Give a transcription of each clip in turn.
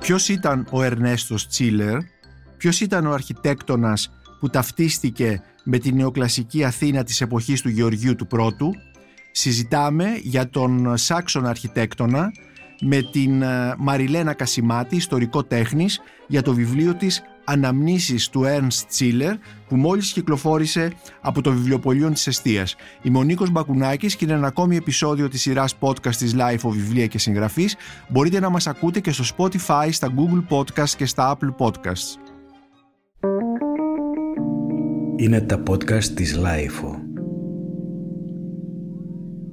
ποιος ήταν ο Ερνέστος Τσίλερ, ποιος ήταν ο αρχιτέκτονας που ταυτίστηκε με την νεοκλασική Αθήνα της εποχής του Γεωργίου του Πρώτου; Συζητάμε για τον Σάξον αρχιτέκτονα με την ε, Μαριλένα Κασιμάτη, ιστορικό τέχνης, για το βιβλίο της «Αναμνήσεις του Ernst Ziller» που μόλις κυκλοφόρησε από το βιβλιοπωλείο της Εστίας. Είμαι ο Νίκος Μπακουνάκης και είναι ένα ακόμη επεισόδιο της σειράς podcast της Life of Βιβλία και Συγγραφής. Μπορείτε να μας ακούτε και στο Spotify, στα Google Podcast και στα Apple Podcasts. Είναι τα podcast της Life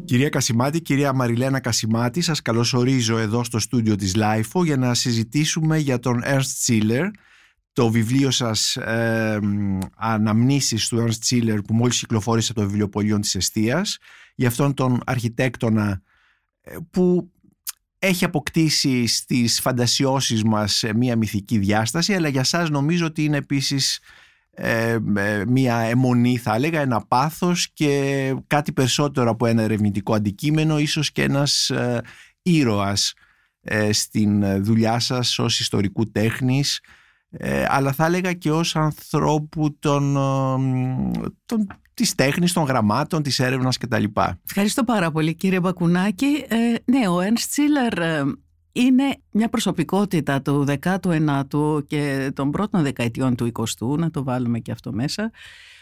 Κυρία Κασιμάτη, κυρία Μαριλένα Κασιμάτη, σας καλωσορίζω εδώ στο στούντιο της LIFO για να συζητήσουμε για τον Ernst Ziller, το βιβλίο σας ε, «Αναμνήσεις» του Ernst Ziller που μόλις κυκλοφόρησε από το βιβλιοπωλείο της Εστίας, για αυτόν τον αρχιτέκτονα ε, που έχει αποκτήσει στις φαντασιώσεις μας μία μυθική διάσταση, αλλά για σας νομίζω ότι είναι επίσης ε, μια αιμονή θα έλεγα, ένα πάθος και κάτι περισσότερο από ένα ερευνητικό αντικείμενο, ίσως και ένας ε, ήρωας ε, στην δουλειά σας ως ιστορικού τέχνης, ε, αλλά θα έλεγα και ως ανθρώπου των, των, της τέχνης, των γραμμάτων, της έρευνας κτλ. Ευχαριστώ πάρα πολύ κύριε Μπακουνάκη. ναι, ο Ernst Ziller είναι μια προσωπικότητα του 19ου και των πρώτων δεκαετιών του 20ου, να το βάλουμε και αυτό μέσα,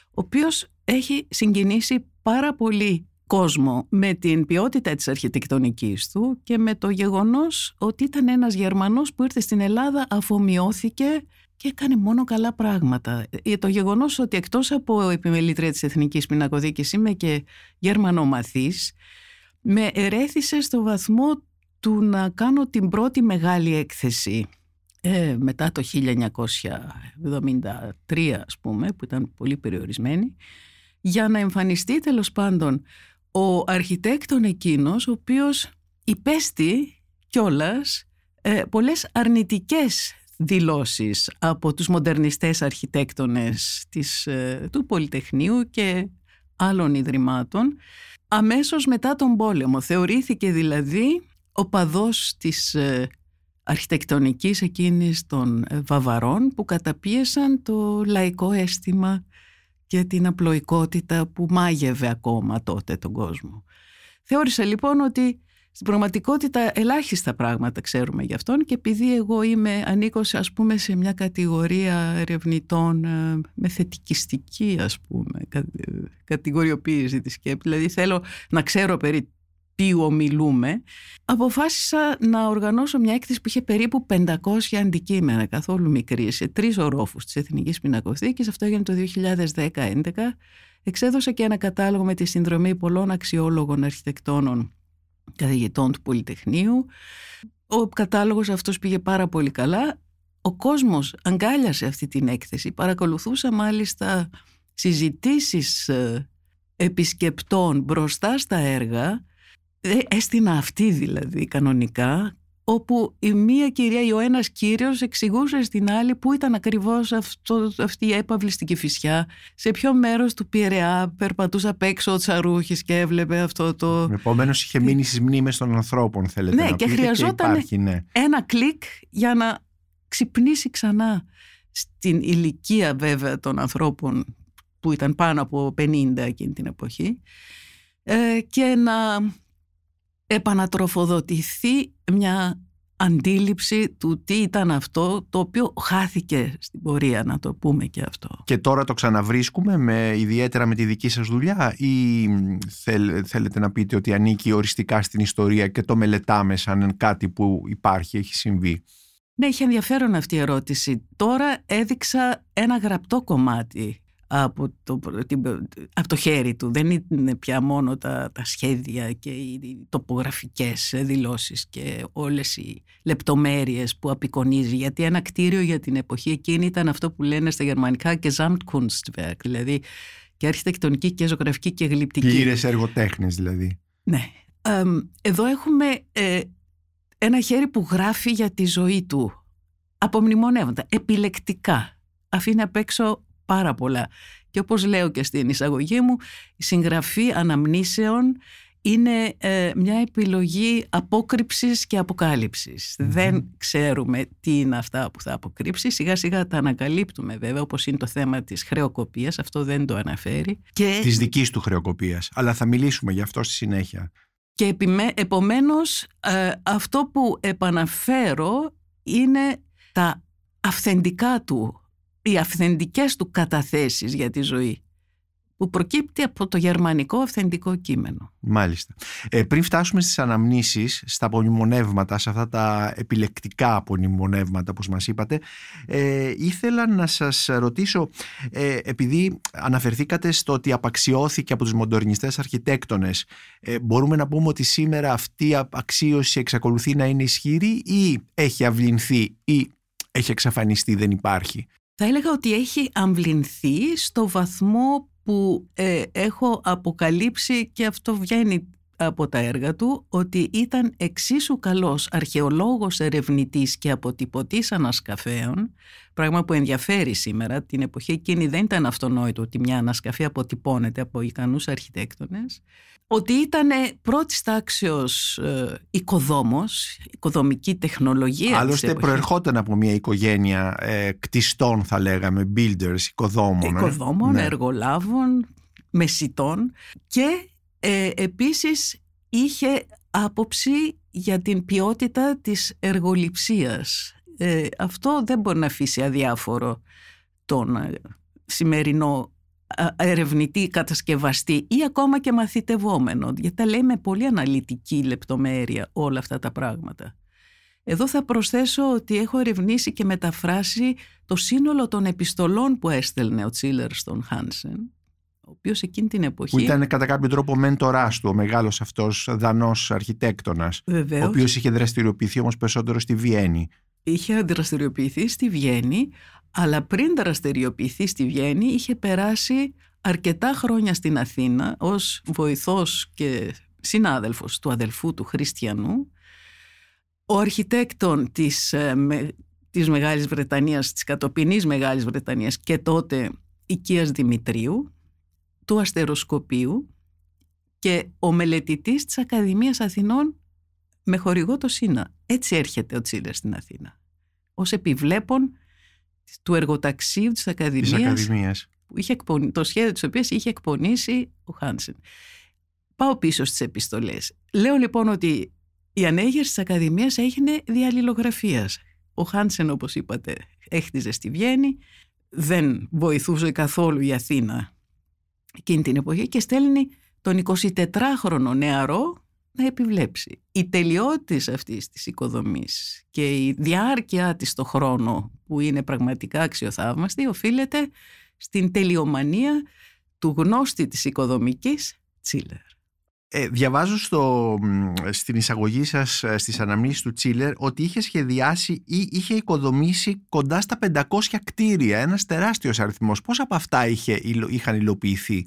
ο οποίος έχει συγκινήσει πάρα πολύ κόσμο με την ποιότητα της αρχιτεκτονικής του και με το γεγονός ότι ήταν ένας Γερμανός που ήρθε στην Ελλάδα, αφομοιώθηκε και έκανε μόνο καλά πράγματα. Ε, το γεγονός ότι εκτός από επιμελήτρια της Εθνικής Πινακοδίκης είμαι και Γερμανομαθής, με ερέθησε στο βαθμό του να κάνω την πρώτη μεγάλη έκθεση ε, μετά το 1973 ας πούμε που ήταν πολύ περιορισμένη για να εμφανιστεί τέλος πάντων ο αρχιτέκτον εκείνος ο οποίος υπέστη κιόλας ε, πολλές αρνητικές δηλώσεις από τους μοντερνιστές αρχιτέκτονες της, ε, του Πολυτεχνείου και άλλων ιδρυμάτων αμέσως μετά τον πόλεμο. Θεωρήθηκε δηλαδή ο παδός της ε, αρχιτεκτονικής εκείνης των ε, Βαβαρών που καταπίεσαν το λαϊκό αίσθημα και την απλοϊκότητα που μάγευε ακόμα τότε τον κόσμο. Θεώρησα λοιπόν ότι στην πραγματικότητα ελάχιστα πράγματα ξέρουμε γι' αυτόν και επειδή εγώ είμαι, ανήκω σε, ας πούμε σε μια κατηγορία ερευνητών ε, με θετικιστική ας πούμε κατηγοριοποίηση της σκέψης, δηλαδή θέλω να ξέρω περί οποίου ομιλούμε, αποφάσισα να οργανώσω μια έκθεση που είχε περίπου 500 αντικείμενα, καθόλου μικρή, σε τρεις ορόφους της Εθνικής Πινακοθήκης. Αυτό έγινε το 2010-2011. Εξέδωσα και ένα κατάλογο με τη συνδρομή πολλών αξιόλογων αρχιτεκτόνων καθηγητών του Πολυτεχνείου. Ο κατάλογος αυτός πήγε πάρα πολύ καλά. Ο κόσμος αγκάλιασε αυτή την έκθεση. Παρακολουθούσα μάλιστα συζητήσεις ε, επισκεπτών μπροστά στα έργα ε, έστεινα αυτή δηλαδή κανονικά όπου η μία κυρία ή ο ένας κύριος εξηγούσε στην άλλη που ήταν ακριβώς αυτό, αυτή η έπαυλη στην Κηφισιά, σε ποιο μέρος του Πειραιά περπατούσε απ' έξω ο Τσαρούχης και έβλεπε αυτό το... Επομένως είχε μείνει στις μνήμες των ανθρώπων θέλετε ναι, να και χρειαζόταν ναι. ένα κλικ για να ξυπνήσει ξανά στην ηλικία βέβαια των ανθρώπων που ήταν πάνω από 50 εκείνη την εποχή ε, και να επανατροφοδοτηθεί μια αντίληψη του τι ήταν αυτό το οποίο χάθηκε στην πορεία να το πούμε και αυτό. Και τώρα το ξαναβρίσκουμε με, ιδιαίτερα με τη δική σας δουλειά ή θέλετε να πείτε ότι ανήκει οριστικά στην ιστορία και το μελετάμε σαν κάτι που υπάρχει, έχει συμβεί; Ναι, έχει ενδιαφέρον αυτή η ερώτηση. Τώρα έδειξα ένα γραπτό κομμάτι από το, από το χέρι του. Δεν είναι πια μόνο τα, τα σχέδια και οι τοπογραφικές δηλώσεις και όλες οι λεπτομέρειες που απεικονίζει. Γιατί ένα κτίριο για την εποχή εκείνη ήταν αυτό που λένε στα γερμανικά και Gesamtkunstwerk, δηλαδή και αρχιτεκτονική και ζωγραφική και γλυπτική. Πλήρες εργοτέχνες δηλαδή. Ναι. Εδώ έχουμε ε, ένα χέρι που γράφει για τη ζωή του. Απομνημονεύοντα, επιλεκτικά. Αφήνει απ' έξω πάρα πολλά. Και όπως λέω και στην εισαγωγή μου, η συγγραφή αναμνήσεων είναι ε, μια επιλογή απόκρυψης και αποκαλυψης Δεν ξέρουμε τι είναι αυτά που θα αποκρύψει. Σιγά σιγά τα ανακαλύπτουμε βέβαια, όπως είναι το θέμα της χρεοκοπίας. Αυτό δεν το αναφέρει. Και... Της δικής του χρεοκοπίας. Αλλά θα μιλήσουμε γι' αυτό στη συνέχεια. Και επιμέ... επομένως ε, αυτό που επαναφέρω είναι τα αυθεντικά του, οι αυθεντικές του καταθέσεις για τη ζωή που προκύπτει από το γερμανικό αυθεντικό κείμενο. Μάλιστα. Ε, πριν φτάσουμε στις αναμνήσεις, στα απονημονεύματα, σε αυτά τα επιλεκτικά απονημονεύματα που μας είπατε, ε, ήθελα να σας ρωτήσω, ε, επειδή αναφερθήκατε στο ότι απαξιώθηκε από τους μοντερνιστές αρχιτέκτονες, ε, μπορούμε να πούμε ότι σήμερα αυτή η αξίωση εξακολουθεί να είναι ισχυρή ή έχει αυλυνθεί ή έχει εξαφανιστεί, δεν υπάρχει; Θα έλεγα ότι έχει αμβληνθεί στο βαθμό που ε, έχω αποκαλύψει και αυτό βγαίνει από τα έργα του ότι ήταν εξίσου καλός αρχαιολόγος ερευνητής και αποτυπωτής ανασκαφέων πράγμα που ενδιαφέρει σήμερα την εποχή εκείνη δεν ήταν αυτονόητο ότι μια ανασκαφή αποτυπώνεται από ικανούς αρχιτέκτονες ότι ήταν πρώτης τάξεως ε, οικοδόμος, οικοδομική τεχνολογία. Άλλωστε προερχόταν από μια οικογένεια ε, κτιστών θα λέγαμε, builders, οικοδόμων. Ε. Οικοδόμων, ναι. εργολάβων, μεσητών και ε, επίσης είχε άποψη για την ποιότητα της εργοληψίας. Ε, αυτό δεν μπορεί να αφήσει αδιάφορο τον ε, σημερινό ερευνητή, κατασκευαστή ή ακόμα και μαθητευόμενο, γιατί τα λέει με πολύ αναλυτική λεπτομέρεια όλα αυτά τα πράγματα. Εδώ θα προσθέσω ότι έχω ερευνήσει και μεταφράσει το σύνολο των επιστολών που έστελνε ο Τσίλερ στον Χάνσεν, ο οποίος εκείνη την εποχή... Που ήταν κατά κάποιο τρόπο μέντοράς του, ο μεγάλος αυτός δανός αρχιτέκτονας, Βεβαίως. ο οποίος είχε δραστηριοποιηθεί όμως περισσότερο στη Βιέννη. Είχε δραστηριοποιηθεί στη Βιέννη, αλλά πριν δραστηριοποιηθεί στη Βιέννη είχε περάσει αρκετά χρόνια στην Αθήνα ως βοηθός και συνάδελφος του αδελφού του Χριστιανού. Ο αρχιτέκτον της, ε, της Μεγάλης Βρετανίας, της κατοπινής Μεγάλης Βρετανίας και τότε οικίας Δημητρίου, του αστεροσκοπίου και ο μελετητής της Ακαδημίας Αθηνών με χορηγό το Σίνα. Έτσι έρχεται ο Τσίλερ στην Αθήνα. Ως επιβλέπων του εργοταξίου της Ακαδημίας, της Ακαδημίας. Που είχε το σχέδιο της οποίας είχε εκπονήσει ο Χάνσεν. Πάω πίσω στις επιστολές. Λέω λοιπόν ότι η ανέγερση της Ακαδημίας έγινε διαλληλογραφίας. Ο Χάνσεν όπως είπατε έχτιζε στη Βιέννη, δεν βοηθούσε καθόλου η Αθήνα εκείνη την εποχή και στέλνει τον 24χρονο νεαρό να επιβλέψει. Η τελειότης αυτής της οικοδομής και η διάρκεια της στο χρόνο που είναι πραγματικά αξιοθαύμαστη οφείλεται στην τελειομανία του γνώστη της οικοδομικής Τσίλερ. Ε, διαβάζω στο, στην εισαγωγή σας στις αναμνήσεις του Τσίλερ ότι είχε σχεδιάσει ή είχε οικοδομήσει κοντά στα 500 κτίρια, ένας τεράστιος αριθμός. Πώς από αυτά είχε, είχαν υλοποιηθεί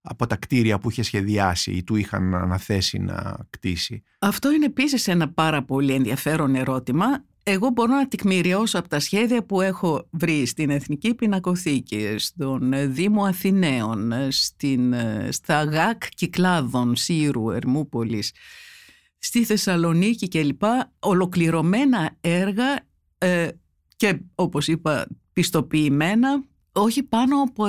από τα κτίρια που είχε σχεδιάσει ή του είχαν αναθέσει να κτίσει; Αυτό είναι επίσης ένα πάρα πολύ ενδιαφέρον ερώτημα. Εγώ μπορώ να τεκμηριώσω από τα σχέδια που έχω βρει στην Εθνική Πινακοθήκη, στον Δήμο Αθηναίων, στην, στα ΓΑΚ Κυκλάδων, Σύρου, Ερμούπολης, στη Θεσσαλονίκη κλπ. Ολοκληρωμένα έργα ε, και όπως είπα πιστοποιημένα όχι πάνω από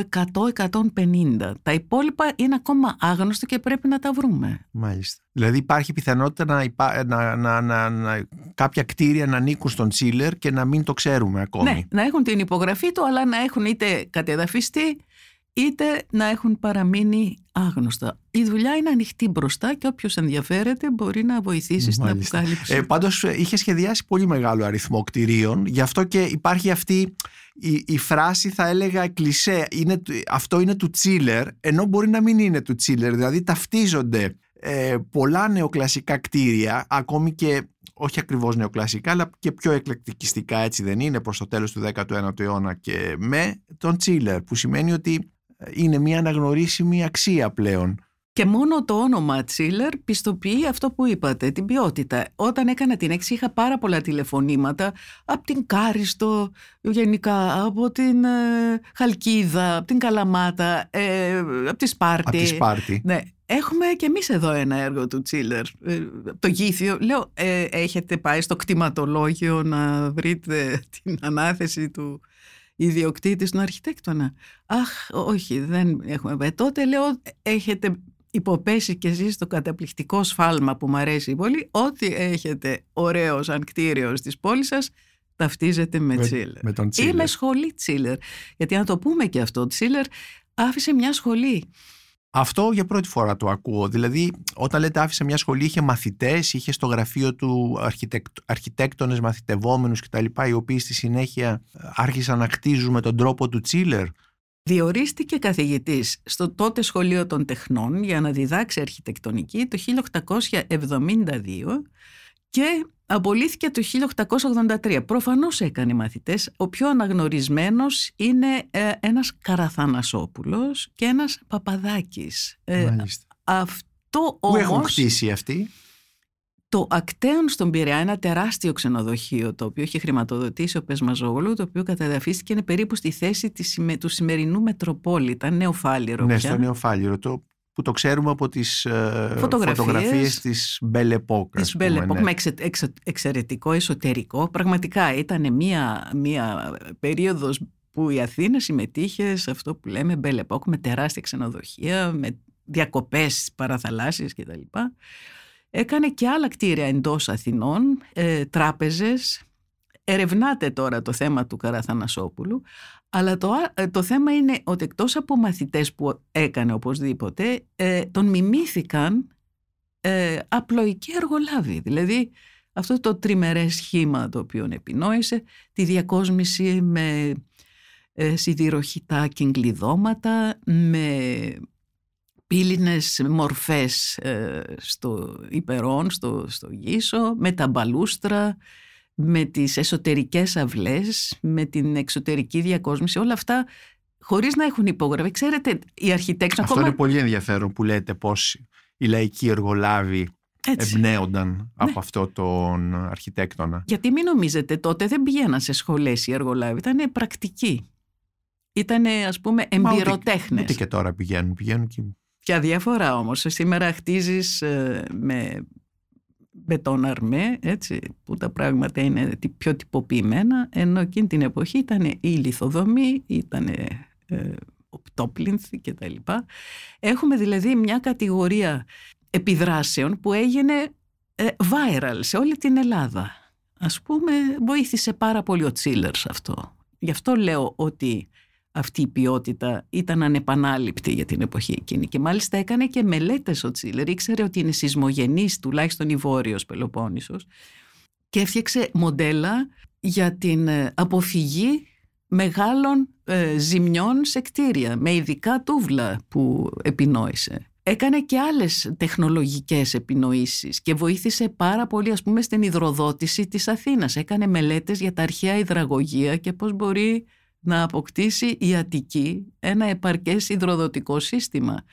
100-150. Τα υπόλοιπα είναι ακόμα άγνωστο και πρέπει να τα βρούμε. Μάλιστα. Δηλαδή υπάρχει πιθανότητα να, υπά... να, να, να, να, κάποια κτίρια να ανήκουν στον Τσίλερ και να μην το ξέρουμε ακόμη. Ναι, να έχουν την υπογραφή του αλλά να έχουν είτε κατεδαφιστεί είτε να έχουν παραμείνει άγνωστα. Η δουλειά είναι ανοιχτή μπροστά και όποιος ενδιαφέρεται μπορεί να βοηθήσει στην αποκάλυψη. Ε, Πάντως είχε σχεδιάσει πολύ μεγάλο αριθμό κτηρίων, γι' αυτό και υπάρχει αυτή η, η φράση θα έλεγα κλισέ, είναι, αυτό είναι του Τσίλερ, ενώ μπορεί να μην είναι του Τσίλερ, δηλαδή ταυτίζονται ε, πολλά νεοκλασικά κτίρια, ακόμη και όχι ακριβώς νεοκλασικά, αλλά και πιο εκλεκτικιστικά έτσι δεν είναι προς το τέλος του 19ου αιώνα και με τον Τσίλερ, που σημαίνει ότι είναι μια αναγνωρίσιμη αξία πλέον. Και μόνο το όνομα Τσίλερ πιστοποιεί αυτό που είπατε, την ποιότητα. Όταν έκανα την έξι είχα πάρα πολλά τηλεφωνήματα από την Κάριστο γενικά, από την ε, Χαλκίδα, από την Καλαμάτα, ε, από τη Σπάρτη. Από τη Σπάρτη. Ναι. Έχουμε και εμείς εδώ ένα έργο του Τσίλερ. Ε, το Γήθιο. Λέω, ε, έχετε πάει στο κτηματολόγιο να βρείτε την ανάθεση του ιδιοκτήτης στον αρχιτέκτονα. Αχ, όχι, δεν έχουμε πάει. Τότε λέω, έχετε υποπέσει κι εσείς το καταπληκτικό σφάλμα που μου αρέσει πολύ, ότι έχετε ωραίος σαν κτίριος στις πόλεις σας, ταυτίζεται με, με Τσίλερ. Με τον Τσίλερ. Είμαι σχολή Τσίλερ. Γιατί να το πούμε και αυτό, Τσίλερ άφησε μια σχολή. Αυτό για πρώτη φορά το ακούω. Δηλαδή, όταν λέτε άφησε μια σχολή, είχε μαθητές, είχε στο γραφείο του αρχιτεκ... αρχιτέκτονες, μαθητευόμενους κτλ. Οι οποίοι στη συνέχεια άρχισαν να κτίζουν με τον τρόπο του Τσίλερ; Διορίστηκε καθηγητής στο τότε Σχολείο των Τεχνών για να διδάξει αρχιτεκτονική το 1872 και απολύθηκε το 1883. Προφανώς έκανε μαθητές. Ο πιο αναγνωρισμένος είναι ε, ένας Καραθανασόπουλος και ένας Παπαδάκης. Ε, αυτό Πού έχουν χτίσει αυτοί; Το Ακτέον στον Πειραιά, ένα τεράστιο ξενοδοχείο το οποίο είχε χρηματοδοτήσει ο Πεσμαζόγλου, το οποίο καταδαφίστηκε είναι περίπου στη θέση της, του σημερινού Μετροπόλιτα, Νεοφάλιρο. Ναι, στο Νεοφάλιρο, το, που το ξέρουμε από τις ε, φωτογραφίες, φωτογραφίες της Belle Époque. Της Belle Époque, ναι. με εξε, εξε, εξαιρετικό εσωτερικό. Πραγματικά ήταν μία, μία περίοδος που η Αθήνα συμμετείχε σε αυτό που λέμε Belle Époque, με τεράστια ξενοδοχεία, με διακοπές παραθαλάσσιες κτλ. Έκανε και άλλα κτίρια εντός Αθηνών, ε, τράπεζες. Ερευνάται τώρα το θέμα του Καραθανασόπουλου, αλλά το, ε, το θέμα είναι ότι εκτός από μαθητές που έκανε οπωσδήποτε, ε, τον μιμήθηκαν ε, απλοϊκοί εργολάβοι. Δηλαδή αυτό το τριμερές σχήμα το οποίο επινόησε, τη διακόσμηση με ε, σιδηροχητά κυγκλειδώματα, με πύληνες μορφές ε, στο υπερόν, στο, στο γύσο, με τα μπαλούστρα, με τις εσωτερικές αυλές, με την εξωτερική διακόσμηση, όλα αυτά χωρίς να έχουν υπόγραφη. Ξέρετε, οι αρχιτέκτονες... Αυτό είναι πολύ ενδιαφέρον που λέτε πώς οι λαϊκοί εργολάβοι έτσι. εμπνέονταν ναι. από αυτό τον αρχιτέκτονα. Γιατί μην νομίζετε τότε δεν πηγαίναν σε σχολές οι εργολάβοι, ήταν πρακτικοί. Ήταν ας πούμε εμπειροτέχνες. Ούτε, και τώρα πηγαίνουν, πηγαίνουν και Ποια διαφορά όμως. Σήμερα χτίζεις ε, με μπετόν αρμέ, έτσι, που τα πράγματα είναι πιο τυποποιημένα, ενώ εκείνη την εποχή ήταν η λιθοδομή, ήταν ε, οπτόπλυνθη κτλ. Έχουμε δηλαδή μια κατηγορία επιδράσεων που έγινε ε, viral σε όλη την Ελλάδα. Ας πούμε, βοήθησε πάρα πολύ ο Τσίλερς αυτό. Γι' αυτό λέω ότι αυτή η ποιότητα ήταν ανεπανάληπτη για την εποχή εκείνη. Και μάλιστα έκανε και μελέτες ο Τσίλερ. Ήξερε ότι είναι σεισμογενής, τουλάχιστον η Βόρειος Πελοπόννησος. Και έφτιαξε μοντέλα για την ε, αποφυγή μεγάλων ε, ζημιών σε κτίρια, με ειδικά τούβλα που επινόησε. Έκανε και άλλες τεχνολογικές επινοήσεις και βοήθησε πάρα πολύ ας πούμε στην υδροδότηση της Αθήνας. Έκανε μελέτες για τα αρχαία υδραγωγεία και πώς μπορεί να αποκτήσει η Αττική ένα επαρκές υδροδοτικό σύστημα.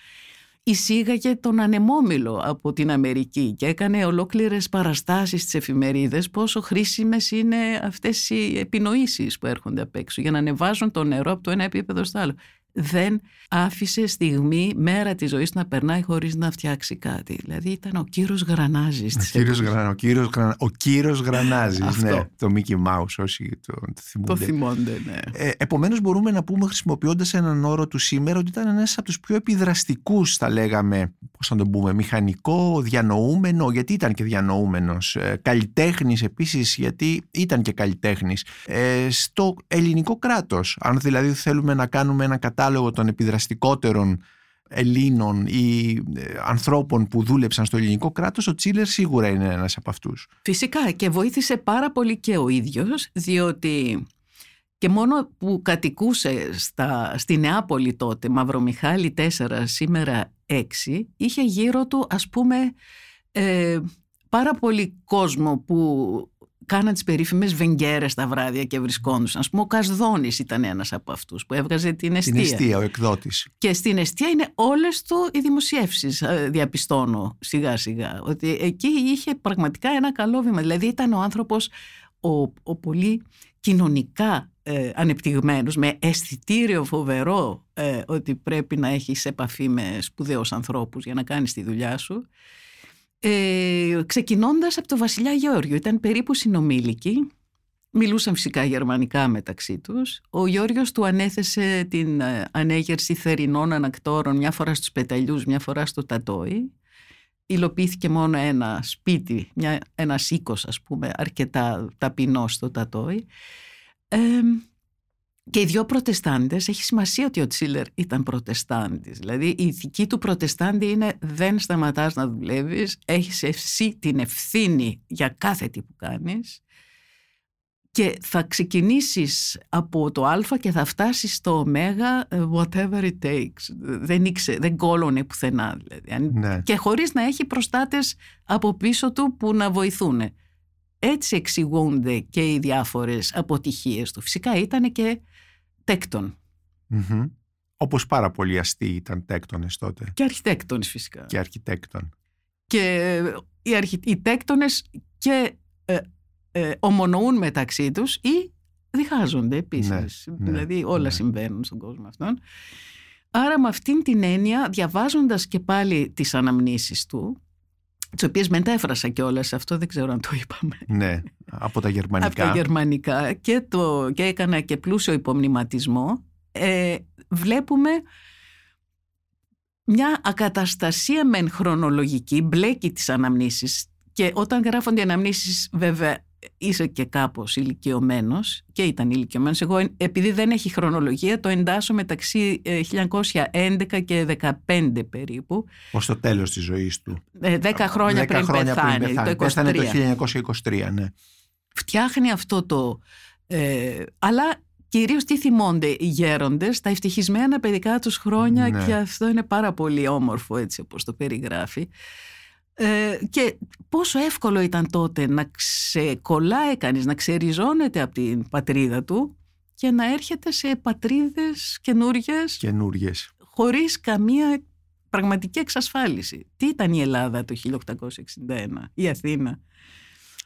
Εισήγαγε τον ανεμόμυλο από την Αμερική και έκανε ολόκληρες παραστάσεις στις εφημερίδες πόσο χρήσιμες είναι αυτές οι επινοήσεις που έρχονται απ' έξω για να ανεβάζουν το νερό από το ένα επίπεδο στο άλλο δεν άφησε στιγμή, μέρα της ζωής να περνάει χωρίς να φτιάξει κάτι. Δηλαδή ήταν ο κύρος Γρανάζης. Ο κύρος, γρα, ο κύρος, γρα, ο κύρος Γρανάζης, ναι. Το Mickey Mouse όσοι το, το θυμούνται. Το θυμόνται, ναι. Ε, επομένως μπορούμε να πούμε χρησιμοποιώντας έναν όρο του σήμερα ότι ήταν ένας από τους πιο επιδραστικούς θα λέγαμε, πώς να το πούμε, μηχανικό, διανοούμενο, γιατί ήταν και διανοούμενος, ε, καλλιτέχνης επίσης γιατί ήταν και καλλιτέχνης, ε, στο ελληνικό κράτος. Αν δηλαδή θέλουμε να κάνουμε ένα κατάλογο των επιδραστικότερων Ελλήνων ή ε, ανθρώπων που δούλεψαν στο ελληνικό κράτος, ο Τσίλερ σίγουρα είναι ένας από αυτούς. Φυσικά και βοήθησε πάρα πολύ και ο ίδιος, διότι και μόνο που κατοικούσε στα, στη Νεάπολη τότε, Μαυρομιχάλη 4, σήμερα 6, είχε γύρω του ας πούμε ε, πάρα πολύ κόσμο που κάναν τις περίφημες βεγγέρε τα βράδια και βρισκόντουσαν. Α πούμε, ο Κασδόνης ήταν ένας από αυτούς που έβγαζε την αιστεία. Την αιστεία, ο εκδότης. Και στην αιστεία είναι όλες του οι δημοσιεύσεις, ε, διαπιστώνω σιγά σιγά. Ότι εκεί είχε πραγματικά ένα καλό βήμα. Δηλαδή ήταν ο άνθρωπος ο, ο πολύ κοινωνικά ε, ανεπτυγμένους, με αισθητήριο φοβερό ε, ότι πρέπει να έχεις επαφή με σπουδαίους ανθρώπους για να κάνεις τη δουλειά σου. Ε, ξεκινώντας από το βασιλιά Γεώργιο, ήταν περίπου συνομήλικοι, μιλούσαν φυσικά γερμανικά μεταξύ τους. Ο Γεώργιος του ανέθεσε την ε, ανέγερση θερινών ανακτόρων μια φορά στους πεταλιούς, μια φορά στο τατόι. Υλοποιήθηκε μόνο ένα σπίτι, μια, ένας οίκος ας πούμε, αρκετά ταπεινός στο τατόι και οι δυο προτεστάντες, έχει σημασία ότι ο Τσίλερ ήταν προτεστάντης. Δηλαδή η ηθική του προτεστάντη είναι δεν σταματάς να δουλεύεις, έχεις εσύ την ευθύνη για κάθε τι που κάνεις και θα ξεκινήσεις από το α και θα φτάσεις στο ω whatever it takes. Δεν, ήξε, δεν κόλωνε πουθενά. Δηλαδή. Ναι. Και χωρίς να έχει προστάτες από πίσω του που να βοηθούν. Έτσι εξηγούνται και οι διάφορες αποτυχίες του. Φυσικά ήταν και τέκτον. Mm-hmm. Όπως πάρα πολλοί αστεί ήταν τέκτονες τότε. Και αρχιτέκτονες φυσικά. Και αρχιτέκτον. Και οι, αρχι... οι τέκτονες και ε, ε, ομονοούν μεταξύ τους ή διχάζονται επίσης. Ναι, ναι, δηλαδή όλα ναι. συμβαίνουν στον κόσμο αυτόν. Άρα με αυτήν την έννοια διαβάζοντας και πάλι τις αναμνήσεις του τις οποίες μετέφρασα κιόλας, αυτό δεν ξέρω αν το είπαμε. Ναι, από τα γερμανικά. από τα γερμανικά και, το, και έκανα και πλούσιο υπομνηματισμό. Ε, βλέπουμε μια ακαταστασία μεν χρονολογική, μπλέκει τις αναμνήσεις και όταν γράφονται οι αναμνήσεις βέβαια είσαι και κάπως ηλικιωμένος και ήταν ηλικιωμένος. Εγώ επειδή δεν έχει χρονολογία το εντάσσω μεταξύ 1911 ε, και 15 περίπου. Ως το τέλος της ζωής του. 10 ε, χρόνια, 10 πριν, χρόνια πεθάνει, πριν πεθάνει. Το, πέθανε το 1923, ναι. Φτιάχνει αυτό το... Ε, αλλά κυρίως τι θυμώνται οι γέροντες, τα ευτυχισμένα παιδικά τους χρόνια ναι. και αυτό είναι πάρα πολύ όμορφο έτσι όπως το περιγράφει. Ε, και πόσο εύκολο ήταν τότε να ξεκολλάει κανείς, να ξεριζώνεται από την πατρίδα του και να έρχεται σε πατρίδες καινούργιες, καινούργιες. χωρίς καμία πραγματική εξασφάλιση. Τι ήταν η Ελλάδα το 1861, η Αθήνα;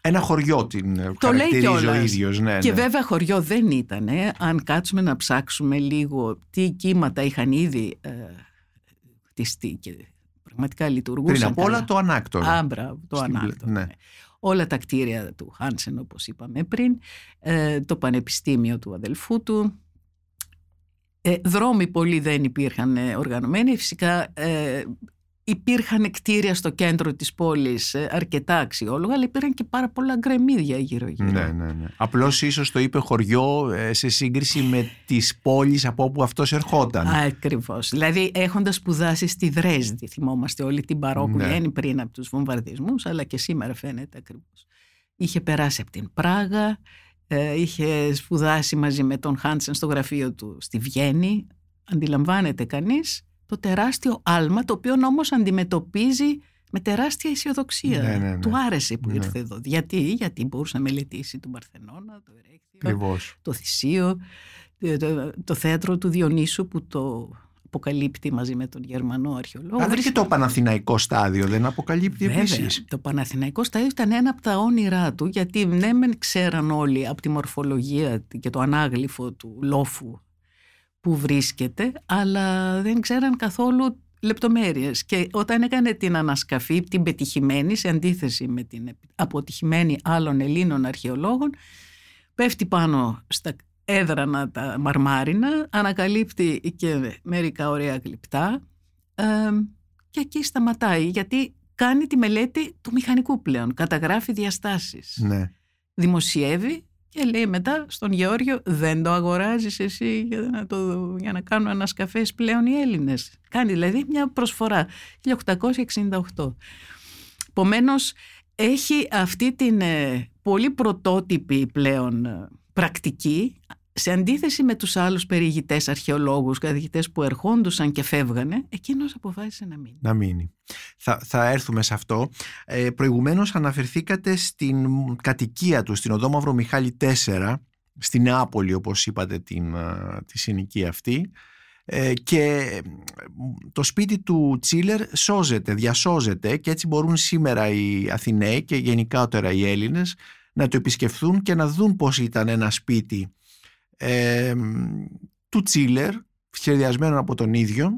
Ένα χωριό την το χαρακτηρίζει ο ίδιος. Ναι, και ναι. βέβαια χωριό δεν ήταν. Αν κάτσουμε να ψάξουμε λίγο τι κύματα είχαν ήδη ε, χτιστεί και πραγματικά λειτουργούσαν. Πριν από όλα το ανάκτορο. Άμπρα, το ανάκτορο. Ναι. ναι. Όλα τα κτίρια του Χάνσεν όπως είπαμε πριν, ε, το πανεπιστήμιο του αδελφού του, ε, δρόμοι πολλοί δεν υπήρχαν ε, οργανωμένοι. Φυσικά υπήρχαν κτίρια στο κέντρο της πόλης ε, αρκετά αξιόλογα, αλλά υπήρχαν και πάρα πολλά γκρεμίδια γύρω-γύρω. Ναι, ναι, ναι. Απλώς ίσως το είπε χωριό ε, σε σύγκριση με τις πόλεις από όπου αυτός ερχόταν. Ακριβώς. Δηλαδή έχοντας σπουδάσει στη Δρέσδη, θυμόμαστε όλη την παρόκου ναι. πριν από τους βομβαρδισμούς, αλλά και σήμερα φαίνεται ακριβώς. Είχε περάσει από την Πράγα, ε, είχε σπουδάσει μαζί με τον Χάντσεν στο γραφείο του στη Βιέννη. Αντιλαμβάνεται κανείς το τεράστιο άλμα το οποίο όμως αντιμετωπίζει με τεράστια αισιοδοξία. Ναι, ναι, ναι. Του άρεσε που ήρθε εδώ. Γιατί, γιατί μπορούσε να μελετήσει τον Παρθενώνα, το Ερέκτιο, το Θησίο, το, το, θέατρο του Διονύσου που το αποκαλύπτει μαζί με τον Γερμανό αρχαιολόγο. Αλλά και το Παναθηναϊκό στάδιο δεν αποκαλύπτει επίσης. Το Παναθηναϊκό στάδιο ήταν ένα από τα όνειρά του, γιατί ναι, μεν ξέραν όλοι από τη μορφολογία και το ανάγλυφο του λόφου που βρίσκεται, αλλά δεν ξέραν καθόλου λεπτομέρειες. Και όταν έκανε την ανασκαφή, την πετυχημένη, σε αντίθεση με την αποτυχημένη άλλων Ελλήνων αρχαιολόγων, πέφτει πάνω στα έδρανα τα μαρμάρινα, ανακαλύπτει και μερικά ωραία γλυπτά και εκεί σταματάει, γιατί κάνει τη μελέτη του μηχανικού πλέον, καταγράφει διαστάσεις. Ναι. Δημοσιεύει και λέει μετά στον Γεώργιο δεν το αγοράζεις εσύ για να, το, για να κάνουν ανασκαφές πλέον οι Έλληνες. Κάνει δηλαδή μια προσφορά 1868. Επομένως, έχει αυτή την ε, πολύ πρωτότυπη πλέον ε, πρακτική σε αντίθεση με τους άλλους περιηγητές αρχαιολόγους, καθηγητές που ερχόντουσαν και φεύγανε, εκείνος αποφάσισε να μείνει. Να μείνει. Θα, θα έρθουμε σε αυτό. Ε, προηγουμένως αναφερθήκατε στην κατοικία του, στην οδό Μαύρο Μιχάλη 4, στην Νεάπολη όπως είπατε την, τη συνοικία αυτή ε, και το σπίτι του Τσίλερ σώζεται, διασώζεται και έτσι μπορούν σήμερα οι Αθηναίοι και γενικότερα οι Έλληνες να το επισκεφθούν και να δουν πώς ήταν ένα σπίτι ε, του Τσίλερ, σχεδιασμένο από τον ίδιο,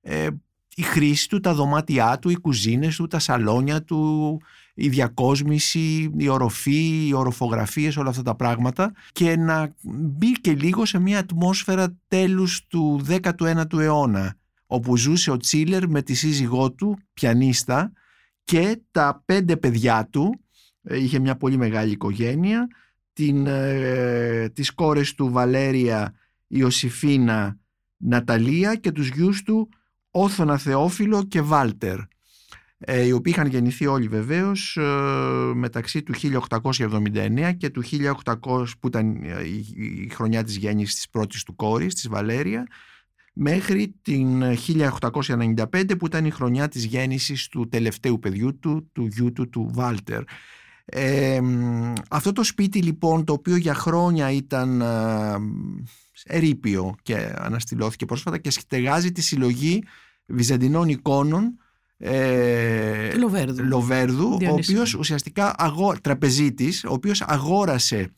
ε, η χρήση του, τα δωμάτια του, οι κουζίνες του, τα σαλόνια του, η διακόσμηση, η οροφή, οι οροφογραφίες, όλα αυτά τα και να μπει και λίγο σε μια ατμόσφαιρα τέλους του 19ου αιώνα όπου ζούσε ο Τσίλερ με τη σύζυγό του, πιανίστα και τα πέντε παιδιά του, ε, είχε μια πολύ μεγάλη οικογένεια, την, ε, τις κόρες του Βαλέρια, Ιωσήφίνα, Ναταλία και τους γιους του Όθωνα Θεόφιλο και Βάλτερ ε, οι οποίοι είχαν γεννηθεί όλοι βεβαίως ε, μεταξύ του 1879 και του 1800 που ήταν ε, η χρονιά της γέννησης της πρώτης του κόρης, της Βαλέρια μέχρι την 1895 που ήταν η χρονιά της γέννησης του τελευταίου παιδιού του, του γιού του, του Βάλτερ. Αυτό το σπίτι λοιπόν το οποίο για χρόνια ήταν ερείπιο και αναστηλώθηκε πρόσφατα και στεγάζει τη συλλογή βυζαντινών εικόνων ε, Λοβέρδου, Λοβέρδου ο οποίος ουσιαστικά αγο, τραπεζίτης, ο οποίος αγόρασε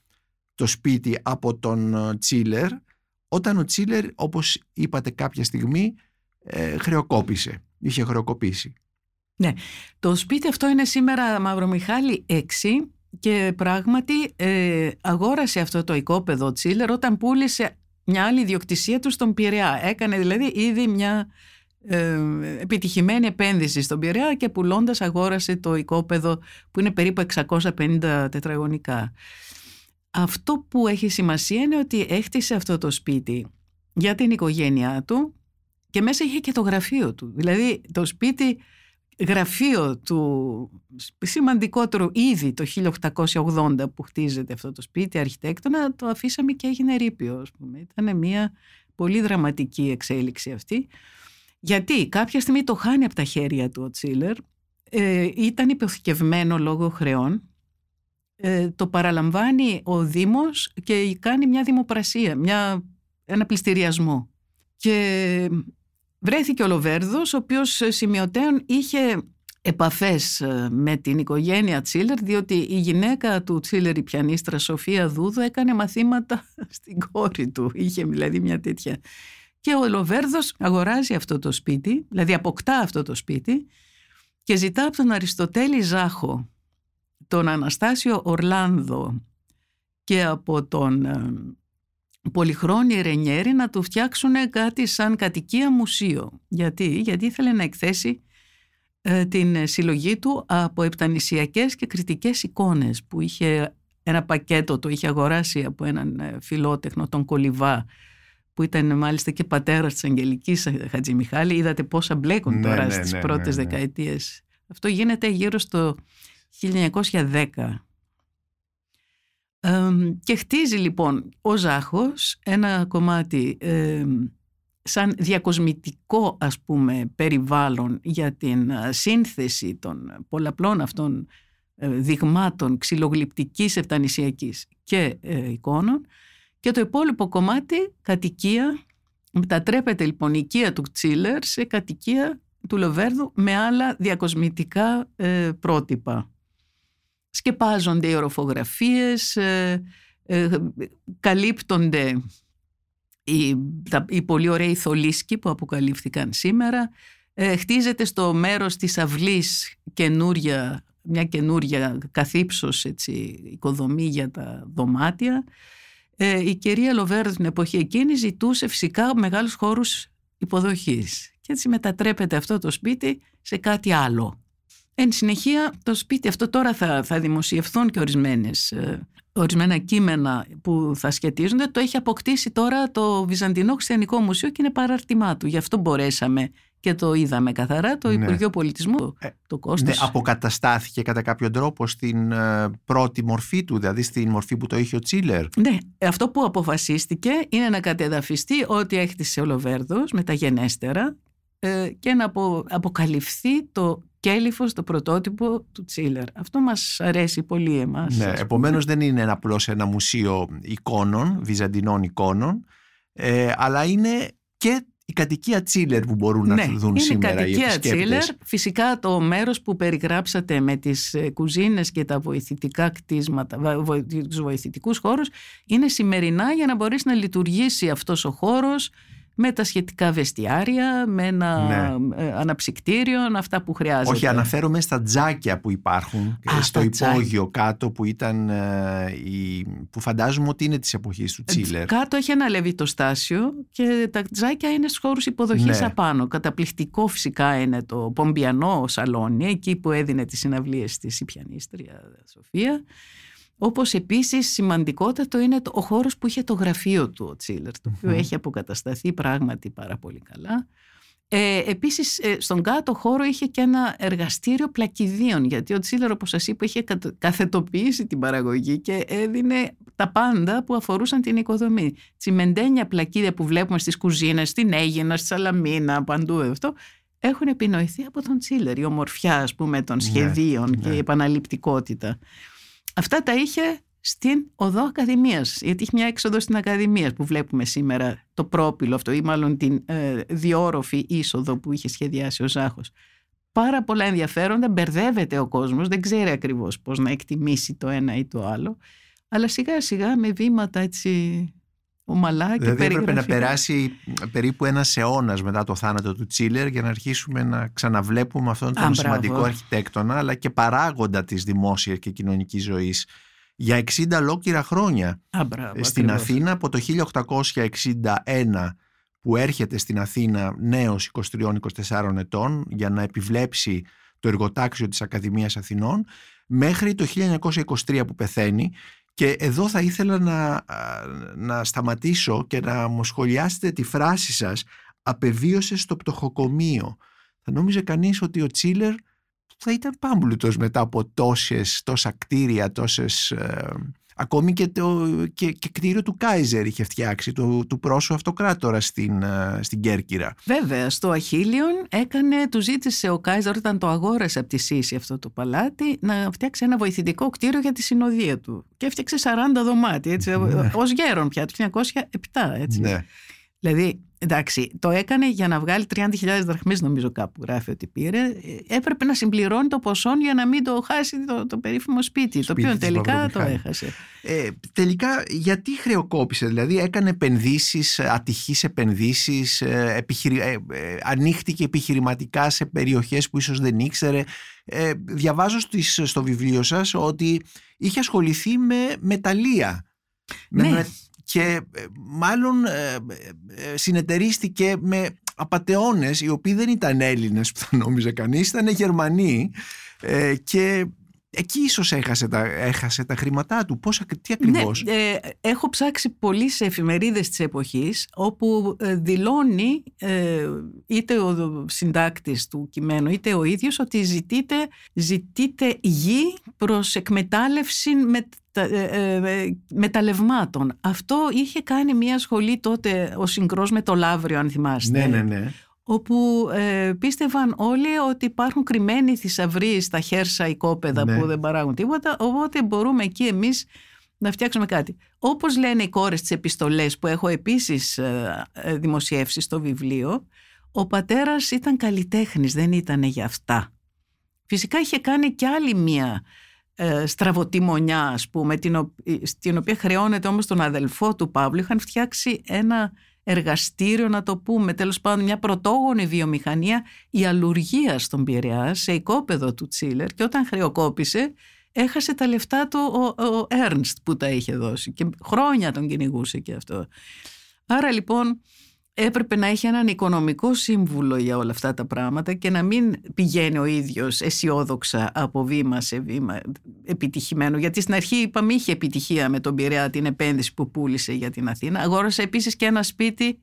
το σπίτι από τον ε, Τσίλερ όταν ο Τσίλερ όπως είπατε κάποια στιγμή ε, χρεοκόπησε, είχε χρεοκοπήσει. Ναι, το σπίτι αυτό είναι σήμερα Μαυρομιχάλη 6 και πράγματι ε, αγόρασε αυτό το οικόπεδο Τσίλερ όταν πούλησε μια άλλη ιδιοκτησία του στον Πειραιά. Έκανε δηλαδή ήδη μια ε, επιτυχημένη επένδυση στον Πειραιά και πουλώντας αγόρασε το οικόπεδο που είναι περίπου 650 τετραγωνικά. Αυτό που έχει σημασία είναι ότι έχτισε αυτό το σπίτι για την οικογένειά του και μέσα είχε και το γραφείο του. Δηλαδή το σπίτι γραφείο του σημαντικότερο ήδη το 1880 που χτίζεται αυτό το σπίτι αρχιτέκτονα το αφήσαμε και έγινε ρήπιο. Ήταν μια πολύ δραματική εξέλιξη αυτή γιατί κάποια στιγμή το χάνει από τα χέρια του ο Τσίλερ, ε, ήταν υποθηκευμένο λόγω χρεών, ε, το παραλαμβάνει ο Δήμος και κάνει μια δημοπρασία, μια, ένα πληστηριασμό. Και βρέθηκε ο Λοβέρδος, ο οποίος σημειωτέων είχε επαφές ε, με την οικογένεια Τσίλερ, διότι η γυναίκα του Τσίλερ, η πιανίστρα Σοφία Δούδου, έκανε μαθήματα στην κόρη του. Είχε δηλαδή μια τέτοια και ο Λοβέρδος αγοράζει αυτό το σπίτι, δηλαδή αποκτά αυτό το σπίτι και ζητά από τον Αριστοτέλη Ζάχο, τον Αναστάσιο Ορλάνδο και από τον ε, Πολυχρόνη Ρενιέρη να του φτιάξουν κάτι σαν κατοικία μουσείο. Γιατί, Γιατί ήθελε να εκθέσει ε, την συλλογή του από επτανησιακές και κριτικές εικόνες που είχε ένα πακέτο, το είχε αγοράσει από έναν ε, φιλότεχνο, τον Κολυβά, που ήταν μάλιστα και πατέρας της Αγγελικής Χατζημιχάλη. Είδατε πόσα μπλέκουν ναι, τώρα ναι, στις ναι, πρώτες ναι, ναι. δεκαετίες. Αυτό γίνεται γύρω στο 1910. Και χτίζει λοιπόν ο Ζάχος ένα κομμάτι σαν διακοσμητικό ας πούμε περιβάλλον για την σύνθεση των πολλαπλών αυτών ε, δειγμάτων ξυλογλυπτικής ευτανησιακής και ε, εικόνων και το υπόλοιπο κομμάτι, κατοικία, μετατρέπεται λοιπόν η οικία του Τσίλερ σε κατοικία του Λοβέρδου με άλλα διακοσμητικά ε, πρότυπα. Σκεπάζονται οι οροφογραφίες, ε, ε, καλύπτονται οι, οι πολύ ωραίοι θολίσκοι που αποκαλύφθηκαν σήμερα, χτίζεται στο μέρος της αυλής καινούρια, μια καινούρια καθύψος έτσι, οικοδομή για τα δωμάτια. Ε, η κυρία Λοβέρ την εποχή εκείνη ζητούσε φυσικά μεγάλους χώρους υποδοχής. Και έτσι μετατρέπεται αυτό το σπίτι σε κάτι άλλο. Εν συνεχεία το σπίτι αυτό τώρα θα, θα δημοσιευθούν και ορισμένες, ε, ορισμένα κείμενα που θα σχετίζονται. Το έχει αποκτήσει τώρα το Βυζαντινό Χριστιανικό Μουσείο και είναι παραρτημά του. Γι' αυτό μπορέσαμε και το είδαμε καθαρά το ναι. Υπουργείο Πολιτισμού. Ε, το κόστος. Ναι, αποκαταστάθηκε κατά κάποιο τρόπο στην ε, πρώτη μορφή του, δηλαδή στην μορφή που το είχε ο Τσίλερ. Ναι, αυτό που αποφασίστηκε είναι να κατεδαφιστεί ό,τι έχτισε ο Λοβέρδος μεταγενέστερα ε, και να απο, αποκαλυφθεί το κέλυφος, το πρωτότυπο του Τσίλερ. Αυτό μας αρέσει πολύ εμάς. Ναι, επομένως δεν είναι απλώς ένα μουσείο εικόνων, βυζαντινών εικόνων, ε, αλλά είναι και η κατοικία Τσίλερ που μπορούν να ναι, δουν είναι σήμερα η οι κατοικία Τσίλερ. επισκέπτες. Φυσικά το μέρος που περιγράψατε με τις ε, κουζίνες και τα βοηθητικά κτίσματα, βα- βοη- τους βοηθητικούς χώρους, είναι σημερινά για να μπορέσει να λειτουργήσει αυτός ο χώρος με τα σχετικά βεστιάρια, με ένα Ναι. ε, αναψυκτήριο, αυτά που χρειάζεται. Όχι, αναφέρομαι στα τζάκια που υπάρχουν Α, ε, στο στα τζάκια. υπόγειο κάτω που ήταν ε, η- που φαντάζομαι ότι είναι της εποχής του Τσίλερ. Κάτω έχει ένα λεβιτοστάσιο και τα τζάκια είναι στους χώρους υποδοχής Ναι. απάνω. Καταπληκτικό φυσικά είναι το πομπιανό σαλόνι, εκεί που έδινε τις συναυλίες της η πιανίστρια Σοφία. Όπως επίσης σημαντικότατο είναι το, ο χώρος που είχε το γραφείο του ο Τσίλερ, το οποίο Μμμ. έχει αποκατασταθεί πράγματι πάρα πολύ καλά. Ε, επίσης ε, στον κάτω χώρο είχε και ένα εργαστήριο πλακιδίων γιατί ο Τσίλερ όπως σας είπα είχε κατ- καθετοποιήσει την παραγωγή και έδινε τα πάντα που αφορούσαν την οικοδομή. Τσιμεντένια πλακίδια που βλέπουμε στις κουζίνες, στην Αίγινα, στη Σαλαμίνα, παντού αυτό έχουν επινοηθεί από τον Τσίλερ. Η ομορφιά ας πούμε των Ναι, σχεδίων και ναι. η επαναληπτικότητα. Αυτά τα είχε στην οδό Ακαδημίας, γιατί έχει μια έξοδο στην Ακαδημία που βλέπουμε σήμερα το πρόπυλο αυτό ή μάλλον την ε, διόροφη είσοδο που είχε σχεδιάσει ο Ζάχος. Πάρα πολλά ενδιαφέροντα, μπερδεύεται ο κόσμος, δεν ξέρει ακριβώς πώς να εκτιμήσει το ένα ή το άλλο, αλλά σιγά σιγά με βήματα έτσι ομαλά και Δηλαδή έπρεπε να περιγραφικά. περάσει περίπου ένας αιώνας μετά το θάνατο του Τσίλερ για να αρχίσουμε να ξαναβλέπουμε αυτόν τον Α, σημαντικό μπράβο. αρχιτέκτονα αλλά και παράγοντα της δημόσιας και κοινωνικής ζωής για 60 ολόκληρα χρόνια Α, μπράβο, στην ακριβώς. Αθήνα από το 1861 που έρχεται στην Αθήνα νέος 23-24 ετών για να επιβλέψει το εργοτάξιο της Ακαδημίας Αθηνών μέχρι το 1923 που πεθαίνει και εδώ θα ήθελα να, α, να σταματήσω και να μου σχολιάσετε τη φράση σας «απεβίωσε στο πτωχοκομείο». Θα νόμιζε κανείς ότι ο Τσίλερ θα ήταν πάμπλουτος μετά από τόσες, τόσα κτίρια, τόσες... ε, ακόμη και, το, και, και κτίριο του Κάιζερ είχε φτιάξει, του, του πρόσου αυτοκράτορα στην, ε, στην Κέρκυρα. Βέβαια, στο Αχίλιον έκανε, του ζήτησε ο Κάιζερ όταν το αγόρασε από τη Σύση αυτό το παλάτι να φτιάξει ένα βοηθητικό κτίριο για τη συνοδεία του. Και έφτιαξε 40 δωμάτια, έτσι, Ναι. ως γέρον πια, το 1907, έτσι. Ναι. Δηλαδή, εντάξει, το έκανε για να βγάλει 30.000 δραχμές νομίζω κάπου γράφει ότι πήρε. Ε, Έπρεπε να συμπληρώνει το ποσό για να μην το χάσει το, το περίφημο σπίτι, το Σπίτι οποίο της τελικά το Μαυρομηχάνη. έχασε. Ε, τελικά γιατί χρεοκόπησε, δηλαδή έκανε επενδύσεις, ε, ατυχείς επενδύσεις, ε, επιχειρη... ε, ε, ανοίχτηκε επιχειρηματικά σε περιοχές που ίσως δεν ήξερε. Ε, διαβάζω στις, στο βιβλίο σας ότι είχε ασχοληθεί με μεταλλεία. Με Ναι. με- και ε, μάλλον ε, ε, ε, συνεταιρίστηκε με απατεώνες οι οποίοι δεν ήταν Έλληνες που θα νόμιζε κανείς, ήταν Γερμανοί ε, και εκεί ίσως έχασε τα, έχασε τα χρήματά του. Πώς, ακ- τι ακριβώς; Ναι, ε, έχω ψάξει πολύ σε εφημερίδες της εποχής όπου ε, δηλώνει ε, είτε ο συντάκτης του κειμένου είτε ο ίδιος ότι ζητείτε, ζητείτε γη προς εκμετάλλευση με, ε, ε, μεταλλευμάτων. Αυτό είχε κάνει μια σχολή τότε ο συγκρός με το Λαύριο αν θυμάστε ναι, ναι, ναι. όπου ε, πίστευαν όλοι ότι υπάρχουν κρυμμένοι θησαυροί στα χέρσα οικόπεδα Ναι. που δεν παράγουν τίποτα, οπότε μπορούμε εκεί εμείς να φτιάξουμε κάτι. Όπως λένε οι κόρες της επιστολές που έχω επίσης ε, ε, δημοσιεύσει στο βιβλίο, ο πατέρας ήταν καλλιτέχνης, δεν ήταν για αυτά. Φυσικά είχε κάνει και άλλη μία ε, στραβοτημονιά, ας πούμε, την, ο- στην οποία χρεώνεται όμως τον αδελφό του Παύλου. Είχαν φτιάξει ένα εργαστήριο, να το πούμε, τέλος πάντων μια πρωτόγονη βιομηχανία η αλουργία στον Πειραιά, σε οικόπεδο του Τσίλερ και όταν χρεοκόπησε έχασε τα λεφτά του ο, ο Έρνστ που τα είχε δώσει και χρόνια τον κυνηγούσε και αυτό. Άρα λοιπόν έπρεπε να έχει έναν οικονομικό σύμβουλο για όλα αυτά τα πράγματα και να μην πηγαίνει ο ίδιος αισιόδοξα από βήμα σε βήμα επιτυχημένο. Γιατί στην αρχή είπαμε είχε επιτυχία με τον Πειραιά την επένδυση που πούλησε για την Αθήνα. Αγόρασε επίσης και ένα σπίτι,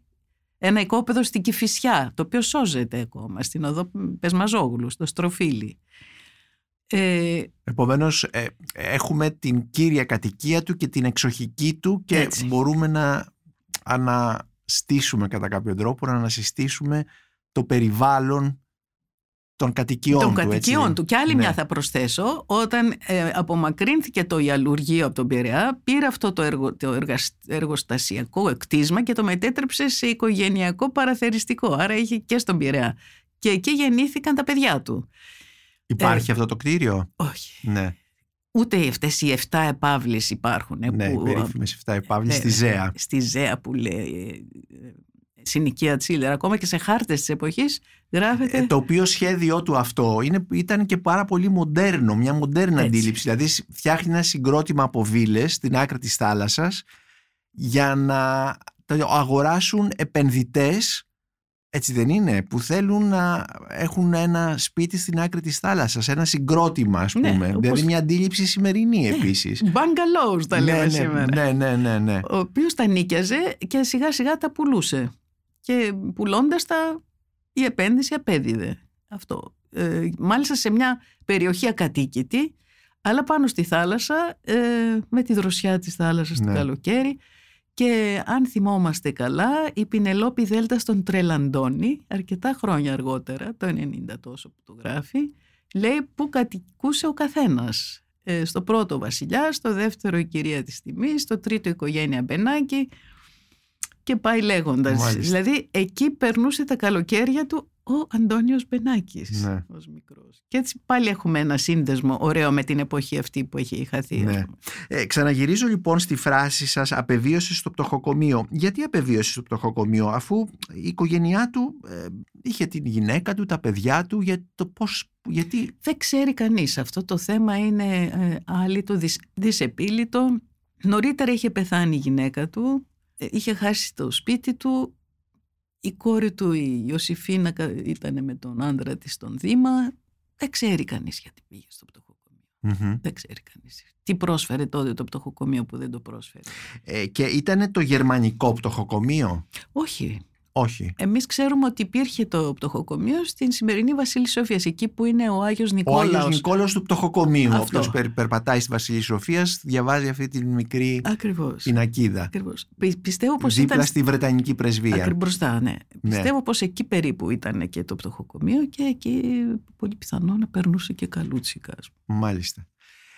ένα οικόπεδο στην Κηφισιά, το οποίο σώζεται ακόμα, στην οδό Πεσμαζόγλου, στο Στροφίλι. Ε, Επομένως ε, έχουμε την κύρια κατοικία του και την εξοχική του και Έτσι. μπορούμε να αναστήσουμε κατά κάποιο τρόπο, να ανασυστήσουμε το περιβάλλον των κατοικιών των του. κατοικιών έτσι. του. Και άλλη Ναι. μια θα προσθέσω, όταν ε, απομακρύνθηκε το ιαλουργείο από τον Πειραιά, πήρε αυτό το, εργο, το εργασ- εργοστασιακό κτίσμα και το μετέτρεψε σε οικογενειακό παραθεριστικό. Άρα είχε και στον Πειραιά. Και εκεί γεννήθηκαν τα παιδιά του. Υπάρχει Ε, αυτό το κτίριο; Όχι. Ναι, Ούτε αυτές οι 7 επαύλεις υπάρχουν. ε, ναι, που, περίφημες 7 επαύλεις ε, στη ΖΕΑ. Στη ΖΕΑ που λέει ε, ε, συνοικία Τσίλερ. Ακόμα και σε χάρτες της εποχής γράφεται... Ε, το οποίο σχέδιό του αυτό είναι, ήταν και πάρα πολύ μοντέρνο, μια μοντέρνα Έτσι. αντίληψη. Δηλαδή σ- φτιάχνει ένα συγκρότημα από βίλες στην άκρη της θάλασσας για να το αγοράσουν επενδυτές, έτσι δεν είναι, που θέλουν να έχουν ένα σπίτι στην άκρη της θάλασσας, ένα συγκρότημα ας Ναι, πούμε. όπως- Δηλαδή μια αντίληψη σημερινή επίσης. Bungalows τα λέμε ναι, σήμερα. ναι, ναι, ναι, ναι. ο οποίος τα νίκιαζε και σιγά σιγά τα πουλούσε. Και πουλώντας τα, η επένδυση απέδιδε. Αυτό. Ε, μάλιστα σε μια περιοχή ακατοίκητη, αλλά πάνω στη θάλασσα, ε, με τη δροσιά της θάλασσας το Ναι. καλοκαίρι. Και αν θυμόμαστε καλά, η Πινελόπη Δέλτα στον Τρελαντώνη, αρκετά χρόνια αργότερα, το 90 τόσο που το γράφει, λέει που κατοικούσε ο καθένας. Ε, στο πρώτο βασιλιά, στο δεύτερο η κυρία της τιμής, στο τρίτο η οικογένεια Μπενάκη και πάει λέγοντας. Μάλιστα. Δηλαδή εκεί περνούσε τα καλοκαίρια του ο Αντώνιος Μπενάκης Ναι. ως μικρός. Και έτσι πάλι έχουμε ένα σύνδεσμο ωραίο με την εποχή αυτή που έχει χαθεί. ας Ναι. πούμε. Ε, ξαναγυρίζω λοιπόν στη φράση σας απεβίωσες στο πτωχοκομείο. Γιατί απεβίωσες στο πτωχοκομείο αφού η οικογένειά του ε, είχε την γυναίκα του, τα παιδιά του, για το πώς, γιατί... Δεν ξέρει κανείς. Αυτό το θέμα είναι ε, άλυτο, δυσ, δυσεπίλητο. Νωρίτερα είχε πεθάνει η γυναίκα του, ε, είχε χάσει το σπίτι του. Η κόρη του, η Ιωσήφίνα, κα- ήταν με τον άντρα της στον Δήμα. Δεν ξέρει κανείς γιατί πήγε στο πτωχοκομείο. Μμμ. Δεν ξέρει κανείς. Τι πρόσφερε τότε το πτωχοκομείο που δεν το πρόσφερε. Ε, και ήταν το γερμανικό πτωχοκομείο; Όχι. Όχι. Εμείς ξέρουμε ότι υπήρχε το πτωχοκομείο στην σημερινή Βασίλη Σοφίας, εκεί που είναι ο Άγιος Ο Νικόλαος. Άγιος Νικόλαος του πτωχοκομείου. Αυτό. Όποιος περ, περπατάει στη Βασιλή Σοφίας διαβάζει αυτή τη μικρή Ακριβώς. πινακίδα. Ακριβώς. Πι- Πιστεύω πως Δίπλα ήταν στη Βρετανική πρεσβεία. Ακρι- μπροστά, ναι. Πιστεύω πως εκεί περίπου ήταν και το πτωχοκομείο και εκεί πολύ πιθανό να περνούσε και καλούτσικα. ας πούμε. Μάλιστα.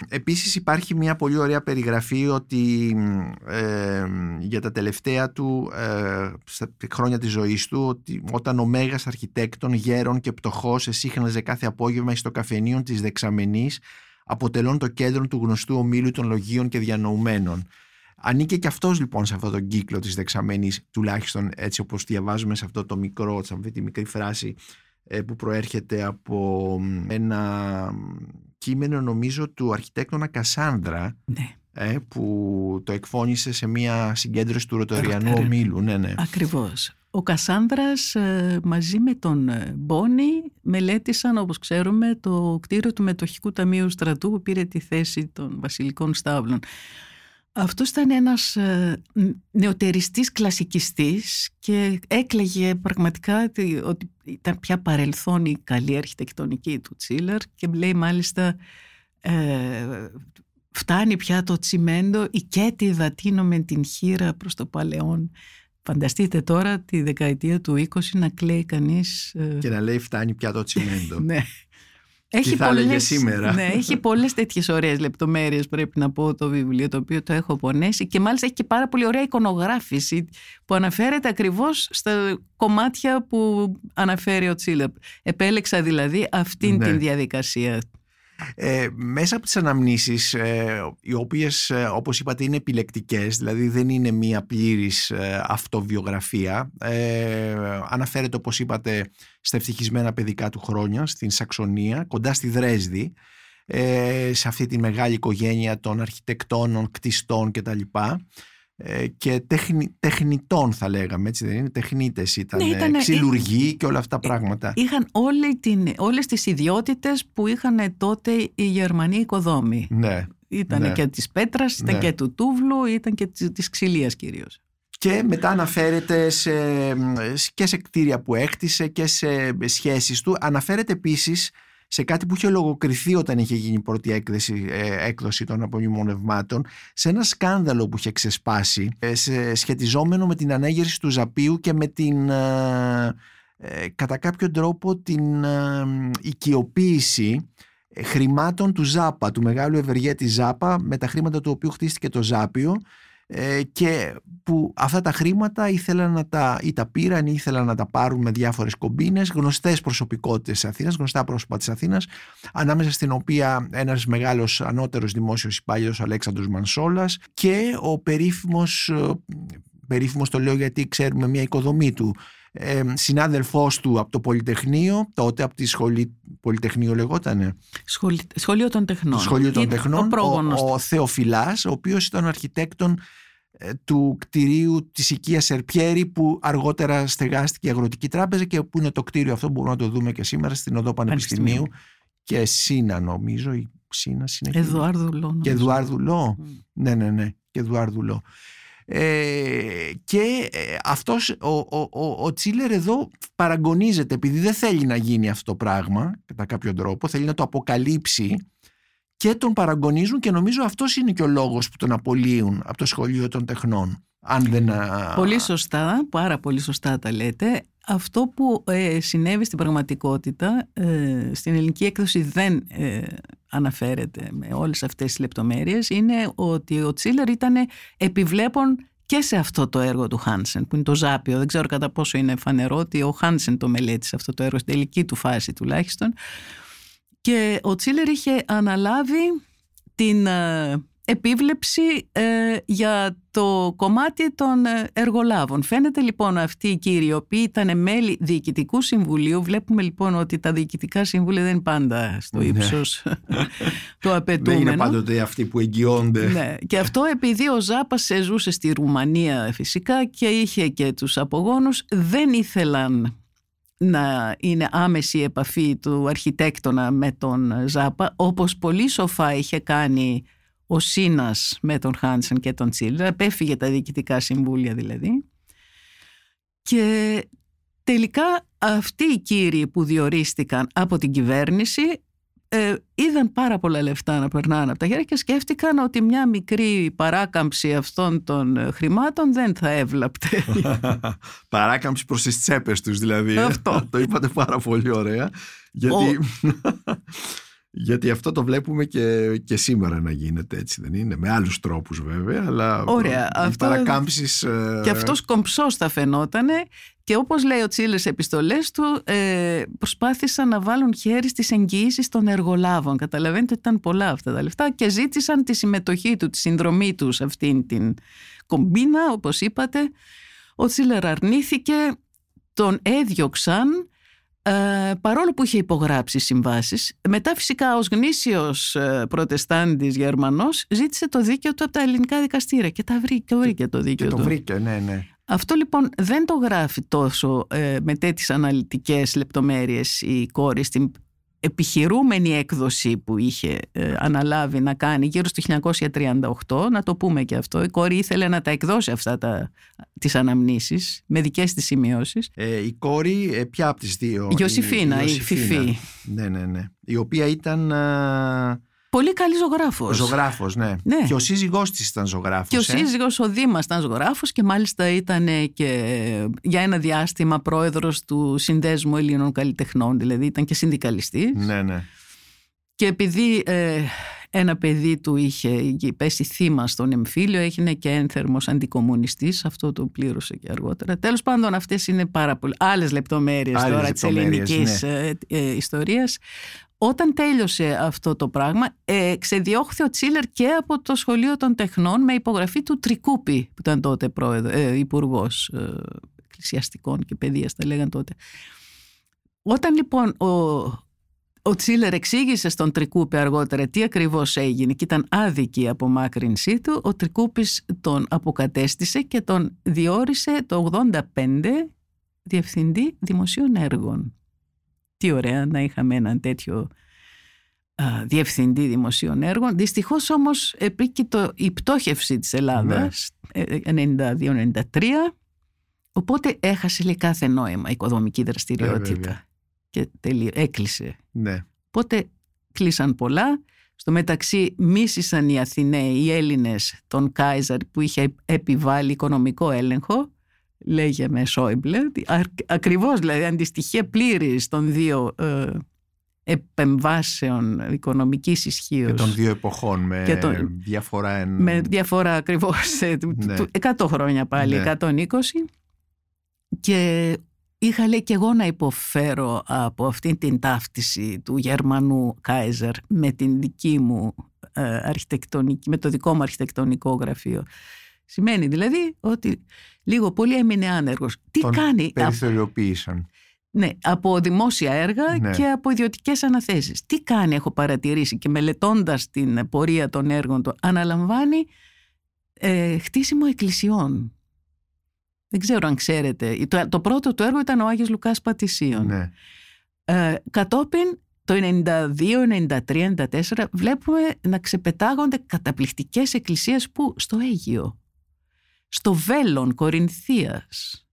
Επίσης υπάρχει μια πολύ ωραία περιγραφή ότι ε, για τα τελευταία του ε, στα χρόνια της ζωής του ότι όταν ο μέγας αρχιτέκτον γέρον και πτωχός εσύχναζε κάθε απόγευμα στο καφενείο της Δεξαμενής αποτελών το κέντρο του γνωστού ομίλου των λογίων και διανοουμένων. Ανήκε και αυτός λοιπόν σε αυτόν τον κύκλο της Δεξαμένης τουλάχιστον έτσι όπως διαβάζουμε σε αυτό το μικρό, σε αυτή τη μικρή φράση ε, που προέρχεται από ένα κείμενο νομίζω του αρχιτέκτονα Κασάνδρα Ναι, ε, που το εκφώνησε σε μια συγκέντρωση του Ρωτοριανού Ρωτα- Ομίλου. Ναι, ναι. ακριβώς. Ο Κασάνδρας ε, μαζί με τον ε, Μπόνι μελέτησαν όπως ξέρουμε το κτίριο του Μετοχικού Ταμείου Στρατού που πήρε τη θέση των βασιλικών στάβλων. Αυτός ήταν ένας ε, νεοτεριστής κλασικιστής και έκλαιγε πραγματικά ότι- ότι ήταν πια παρελθόν η καλή αρχιτεκτονική του Τσίλερ και λέει μάλιστα ε, φτάνει πια το τσιμέντο η κέτη δατίνο με την χείρα προς το παλαιόν. Φανταστείτε τώρα τη δεκαετία του 20 να κλαίει κανείς ε, Και να λέει φτάνει πια το τσιμέντο. ναι. Έχει θα έλεγε σήμερα. Ναι, έχει πολλές τέτοιες ωραίες λεπτομέρειες πρέπει να πω το βιβλίο το οποίο το έχω πονέσει και μάλιστα έχει και πάρα πολύ ωραία εικονογράφηση που αναφέρεται ακριβώς στα κομμάτια που αναφέρει ο Τσίλερ. Επέλεξα δηλαδή αυτήν Ναι. την διαδικασία. Ε, μέσα από τις αναμνήσεις, ε, οι οποίες ε, όπως είπατε είναι επιλεκτικές, δηλαδή δεν είναι μία πλήρης ε, αυτοβιογραφία, ε, αναφέρεται όπως είπατε στα ευτυχισμένα παιδικά του χρόνια στην Σαξονία, κοντά στη Δρέσδη, ε, σε αυτή τη μεγάλη οικογένεια των αρχιτεκτόνων, κτιστών κτλ. Ε, και τεχνη, τεχνητών θα λέγαμε, έτσι δεν είναι, τεχνίτες ήταν, Ναι, ναι, ήτανε- ξυλουργοί και όλα αυτά τα πράγματα. Είχαν όλη την, όλες τις ιδιότητες που είχαν τότε οι Γερμανοί οικοδόμοι. ναι. Ήταν Ναι. και της πέτρας, ήταν Ναι. και του τούβλου, ήταν και της, της ξυλίας κυρίως. Και μετά αναφέρεται σε, και σε κτίρια που έκτισε και σε σχέσεις του. Αναφέρεται επίσης σε κάτι που είχε λογοκριθεί όταν είχε γίνει η πρώτη έκδοση, ε, έκδοση των απομνημονευμάτων, σε ένα σκάνδαλο που είχε ξεσπάσει, ε, σε, σχετιζόμενο με την ανέγερση του Ζαπίου και με την... ε, ε, κατά κάποιο τρόπο την ε, οικειοποίηση ε, χρημάτων του Ζάπα, του μεγάλου ευεργέτη Ζάπα με τα χρήματα του οποίου χτίστηκε το Ζάπιο ε, και που αυτά τα χρήματα ήθελαν να τα, ή τα πήραν ή ήθελαν να τα πάρουν με διάφορες κομπίνες γνωστές προσωπικότητες της Αθήνας, γνωστά πρόσωπα της Αθήνας ανάμεσα στην οποία ένας μεγάλος ανώτερος δημόσιος υπάλληλος Αλέξανδρος Μανσόλας και ο περίφημος, ε, περίφημος το λέω γιατί ξέρουμε μια οικοδομή του ε, συνάδελφός του από το Πολυτεχνείο, τότε από τη σχολή Πολυτεχνείο λεγότανε. σχολείο των Τεχνών. Σχολείο των Τεχνών, ο, ο, ο Θεοφυλάς, ο οποίος ήταν ο αρχιτέκτον ε, του κτηρίου της οικίας Ερπιέρη που αργότερα στεγάστηκε η Αγροτική Τράπεζα και που είναι το κτίριο αυτό που μπορούμε να το δούμε και σήμερα στην Οδό Πανεπιστημίου και Σίνα νομίζω η Σίνα συνεχίζει. Εδουάρδου Λό. Και Εδουάρδου Λό. Mm. Ναι, ναι, ναι. Και Εδουάρδου Λό. Ε, και ε, αυτός ο, ο, ο, ο Τσίλερ εδώ παραγωνίζεται επειδή δεν θέλει να γίνει αυτό το πράγμα κατά κάποιο τρόπο, θέλει να το αποκαλύψει και τον παραγωνίζουν και νομίζω αυτός είναι και ο λόγος που τον απολύουν από το σχολείο των τεχνών. Αν δεν... Πολύ σωστά, πάρα πολύ σωστά τα λέτε. Αυτό που ε, συνέβη στην πραγματικότητα, ε, στην ελληνική έκδοση δεν ε, αναφέρεται με όλες αυτές τις λεπτομέρειες, είναι ότι ο Τσίλερ ήταν επιβλέπων και σε αυτό το έργο του Χάνσεν, που είναι το Ζάπιο. Δεν ξέρω κατά πόσο είναι φανερό ότι ο Χάνσεν το μελέτησε αυτό το έργο, στην τελική του φάση τουλάχιστον. Και ο Τσίλερ είχε αναλάβει την επίβλεψη ε, για το κομμάτι των ε, εργολάβων. Φαίνεται λοιπόν αυτοί οι κύριοι, οι οποίοι ήταν μέλη διοικητικού συμβουλίου, βλέπουμε λοιπόν ότι τα διοικητικά συμβούλια δεν είναι πάντα στο ναι. ύψος του απαιτούμενου. Δεν είναι πάντοτε αυτοί που εγγυώνται. Ναι. Και αυτό επειδή ο Ζάπας ζούσε στη Ρουμανία φυσικά και είχε και τους απογόνους, δεν ήθελαν να είναι άμεση η επαφή του αρχιτέκτονα με τον Ζάπα, όπως πολύ σοφά είχε κάνει ο Σίνας με τον Χάνσεν και τον Τσίλερ, απέφυγε τα διοικητικά συμβούλια δηλαδή. Και τελικά αυτοί οι κύριοι που διορίστηκαν από την κυβέρνηση ε, είδαν πάρα πολλά λεφτά να περνάνε από τα χέρια και σκέφτηκαν ότι μια μικρή παράκαμψη αυτών των χρημάτων δεν θα έβλαπτε. παράκαμψη προς τις τσέπες τους δηλαδή. Αυτό. το είπατε πάρα πολύ ωραία. Γιατί... Γιατί αυτό το βλέπουμε και, και σήμερα να γίνεται έτσι δεν είναι, με άλλους τρόπους βέβαια, αλλά Ωραία, αυτό, παρακάμψεις... Ε, και αυτός κομψός θα φαινότανε και όπως λέει ο Τσίλες σε επιστολές του ε, προσπάθησαν να βάλουν χέρι στις εγγυήσεις των εργολάβων. Καταλαβαίνετε ότι ήταν πολλά αυτά τα λεφτά και ζήτησαν τη συμμετοχή του, τη συνδρομή του σε αυτήν την κομπίνα όπως είπατε. Ο Τσίλερ αρνήθηκε, τον έδιωξαν ε, παρόλο που είχε υπογράψει συμβάσεις, μετά φυσικά ως γνήσιος ε, προτεστάντης Γερμανός ζήτησε το δίκαιο του από τα ελληνικά δικαστήρια και τα βρήκε, το βρήκε το δίκαιο και το βρήκε, ναι, ναι. Αυτό λοιπόν δεν το γράφει τόσο ε, με τέτοιες αναλυτικές λεπτομέρειες η κόρη στην επιχειρούμενη έκδοση που είχε ε, αναλάβει να κάνει γύρω στο 1938, να το πούμε και αυτό, η κόρη ήθελε να τα εκδώσει αυτά τα, τις αναμνήσεις με δικές της σημειώσεις. Ε, η κόρη, ε, ποια από τις δύο; Η Ιωσήφίνα, η, η Φιφή. Ναι, ναι, ναι. Η οποία ήταν... Πολύ καλή ζωγράφος. Ζωγράφος, ναι. ναι. Και ο σύζυγός της ήταν ζωγράφος. Και ο ε; σύζυγος, ο Δήμας, ήταν ζωγράφος και μάλιστα ήταν και για ένα διάστημα πρόεδρος του Συνδέσμου Ελλήνων Καλλιτεχνών, δηλαδή ήταν και συνδικαλιστής. Ναι, ναι. Και επειδή ε, ένα παιδί του είχε πέσει θύμα στον εμφύλιο, έγινε και ένθερμος αντικομουνιστής. Αυτό το πλήρωσε και αργότερα. Τέλος πάντων, αυτές είναι πάρα πολλές άλλες λεπτομέρειες τώρα της ελληνικής ναι. ε, ε, ιστορίας. Όταν τέλειωσε αυτό το πράγμα, ε, ξεδιώχθη ο Τσίλερ και από το Σχολείο των Τεχνών με υπογραφή του Τρικούπη, που ήταν τότε πρόεδρο, ε, υπουργός ε, εκκλησιαστικών και παιδείας, τα λέγαν τότε. Όταν λοιπόν ο, ο Τσίλερ εξήγησε στον Τρικούπη αργότερα τι ακριβώς έγινε και ήταν άδικη η απομάκρυνσή του, ο Τρικούπης τον αποκατέστησε και τον διόρισε το 85 Διευθυντή Δημοσίων Έργων. Τι ωραία να είχαμε έναν τέτοιο α, διευθυντή δημοσίων έργων. Δυστυχώς όμως επίκειτο η πτώχευση της Ελλάδας ναι. 92-93 οπότε έχασε λέει, κάθε νόημα η οικοδομική δραστηριότητα. Ε, και τελει... έκλεισε. Ναι. Οπότε κλείσαν πολλά. Στο μεταξύ μίσησαν οι Αθηναίοι, οι Έλληνες, τον Κάιζαρ που είχε επιβάλει οικονομικό έλεγχο λέγε Σόιμπλε, ακριβώς δηλαδή αντιστοιχεία πλήρης των δύο ε, επεμβάσεων οικονομικής ισχύως. Και των δύο εποχών με διαφορά... Εν... Με διαφορά ακριβώς, 100 ναι. χρόνια πάλι, 120 ναι. και είχα λέει και εγώ να υποφέρω από αυτή την ταύτιση του Γερμανού Κάιζερ με την δική μου ε, αρχιτεκτονική, με το δικό μου αρχιτεκτονικό γραφείο. Σημαίνει δηλαδή ότι λίγο πολύ έμεινε άνεργος. Τι Τον κάνει... Περιθωριοποίησαν. Ναι, από δημόσια έργα ναι. και από ιδιωτικές αναθέσεις. Τι κάνει έχω παρατηρήσει και μελετώντας την πορεία των έργων του αναλαμβάνει ε, χτίσιμο εκκλησιών. Δεν ξέρω αν ξέρετε. Το, το πρώτο του έργο ήταν ο Άγιος Λουκάς Πατησίων. Ναι. Ε, κατόπιν το 92, 93, 94 βλέπουμε να ξεπετάγονται καταπληκτικές εκκλησίες που στο Αίγιο, στο Βέλλον Κορινθίας.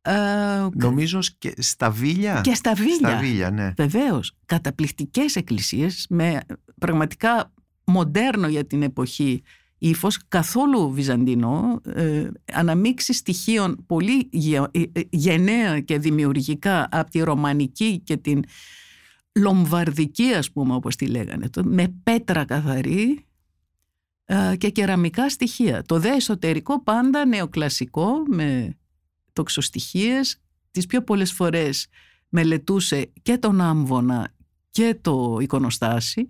Ε, Νομίζω και στα Βίλια. Και στα Βίλια. Στα Βίλια ναι. Βεβαίως. Καταπληκτικές εκκλησίες με πραγματικά μοντέρνο για την εποχή ύφος, καθόλου βυζαντινό, ε, αναμίξει στοιχείων πολύ ε, ε, γενναία και δημιουργικά από τη ρωμανική και την λομβαρδική ας πούμε όπως τη λέγανε, με πέτρα καθαρή ε, και κεραμικά στοιχεία. Το δε εσωτερικό πάντα νεοκλασικό με τοξοστοιχίες, τις πιο πολλές φορές μελετούσε και τον άμβονα και το εικονοστάσι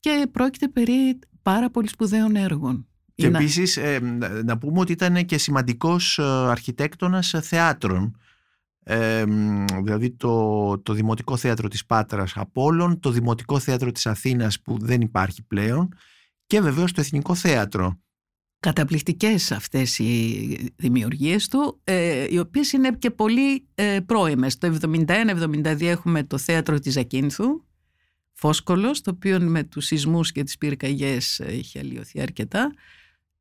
και πρόκειται περί πάρα πολύ σπουδαίων έργων. Και να... επίσης ε, να πούμε ότι ήταν και σημαντικός ε, αρχιτέκτονας θεάτρων. Ε, δηλαδή το, το Δημοτικό Θέατρο της Πάτρας Απόλλων, το Δημοτικό Θέατρο της Αθήνας που δεν υπάρχει πλέον και βεβαίως το Εθνικό Θέατρο. Καταπληκτικές αυτές οι δημιουργίες του, ε, οι οποίες είναι και πολύ ε, πρώιμες. Το 71-72 έχουμε το Θέατρο της Ακίνθου, Φόσκολος, το οποίο με τους σεισμούς και τις πυρκαγιές έχει αλλοιωθεί αρκετά.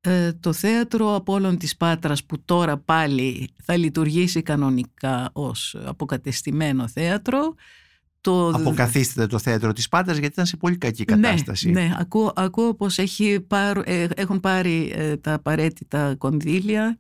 Ε, το θέατρο Απόλλων της Πάτρας που τώρα πάλι θα λειτουργήσει κανονικά ως αποκατεστημένο θέατρο. Το... Αποκαθίσταται το θέατρο της Πάτρας γιατί ήταν σε πολύ κακή ναι, κατάσταση. Ναι, ναι. Ακούω, ακούω πως έχει ε, έχουν πάρει ε, τα απαραίτητα κονδύλια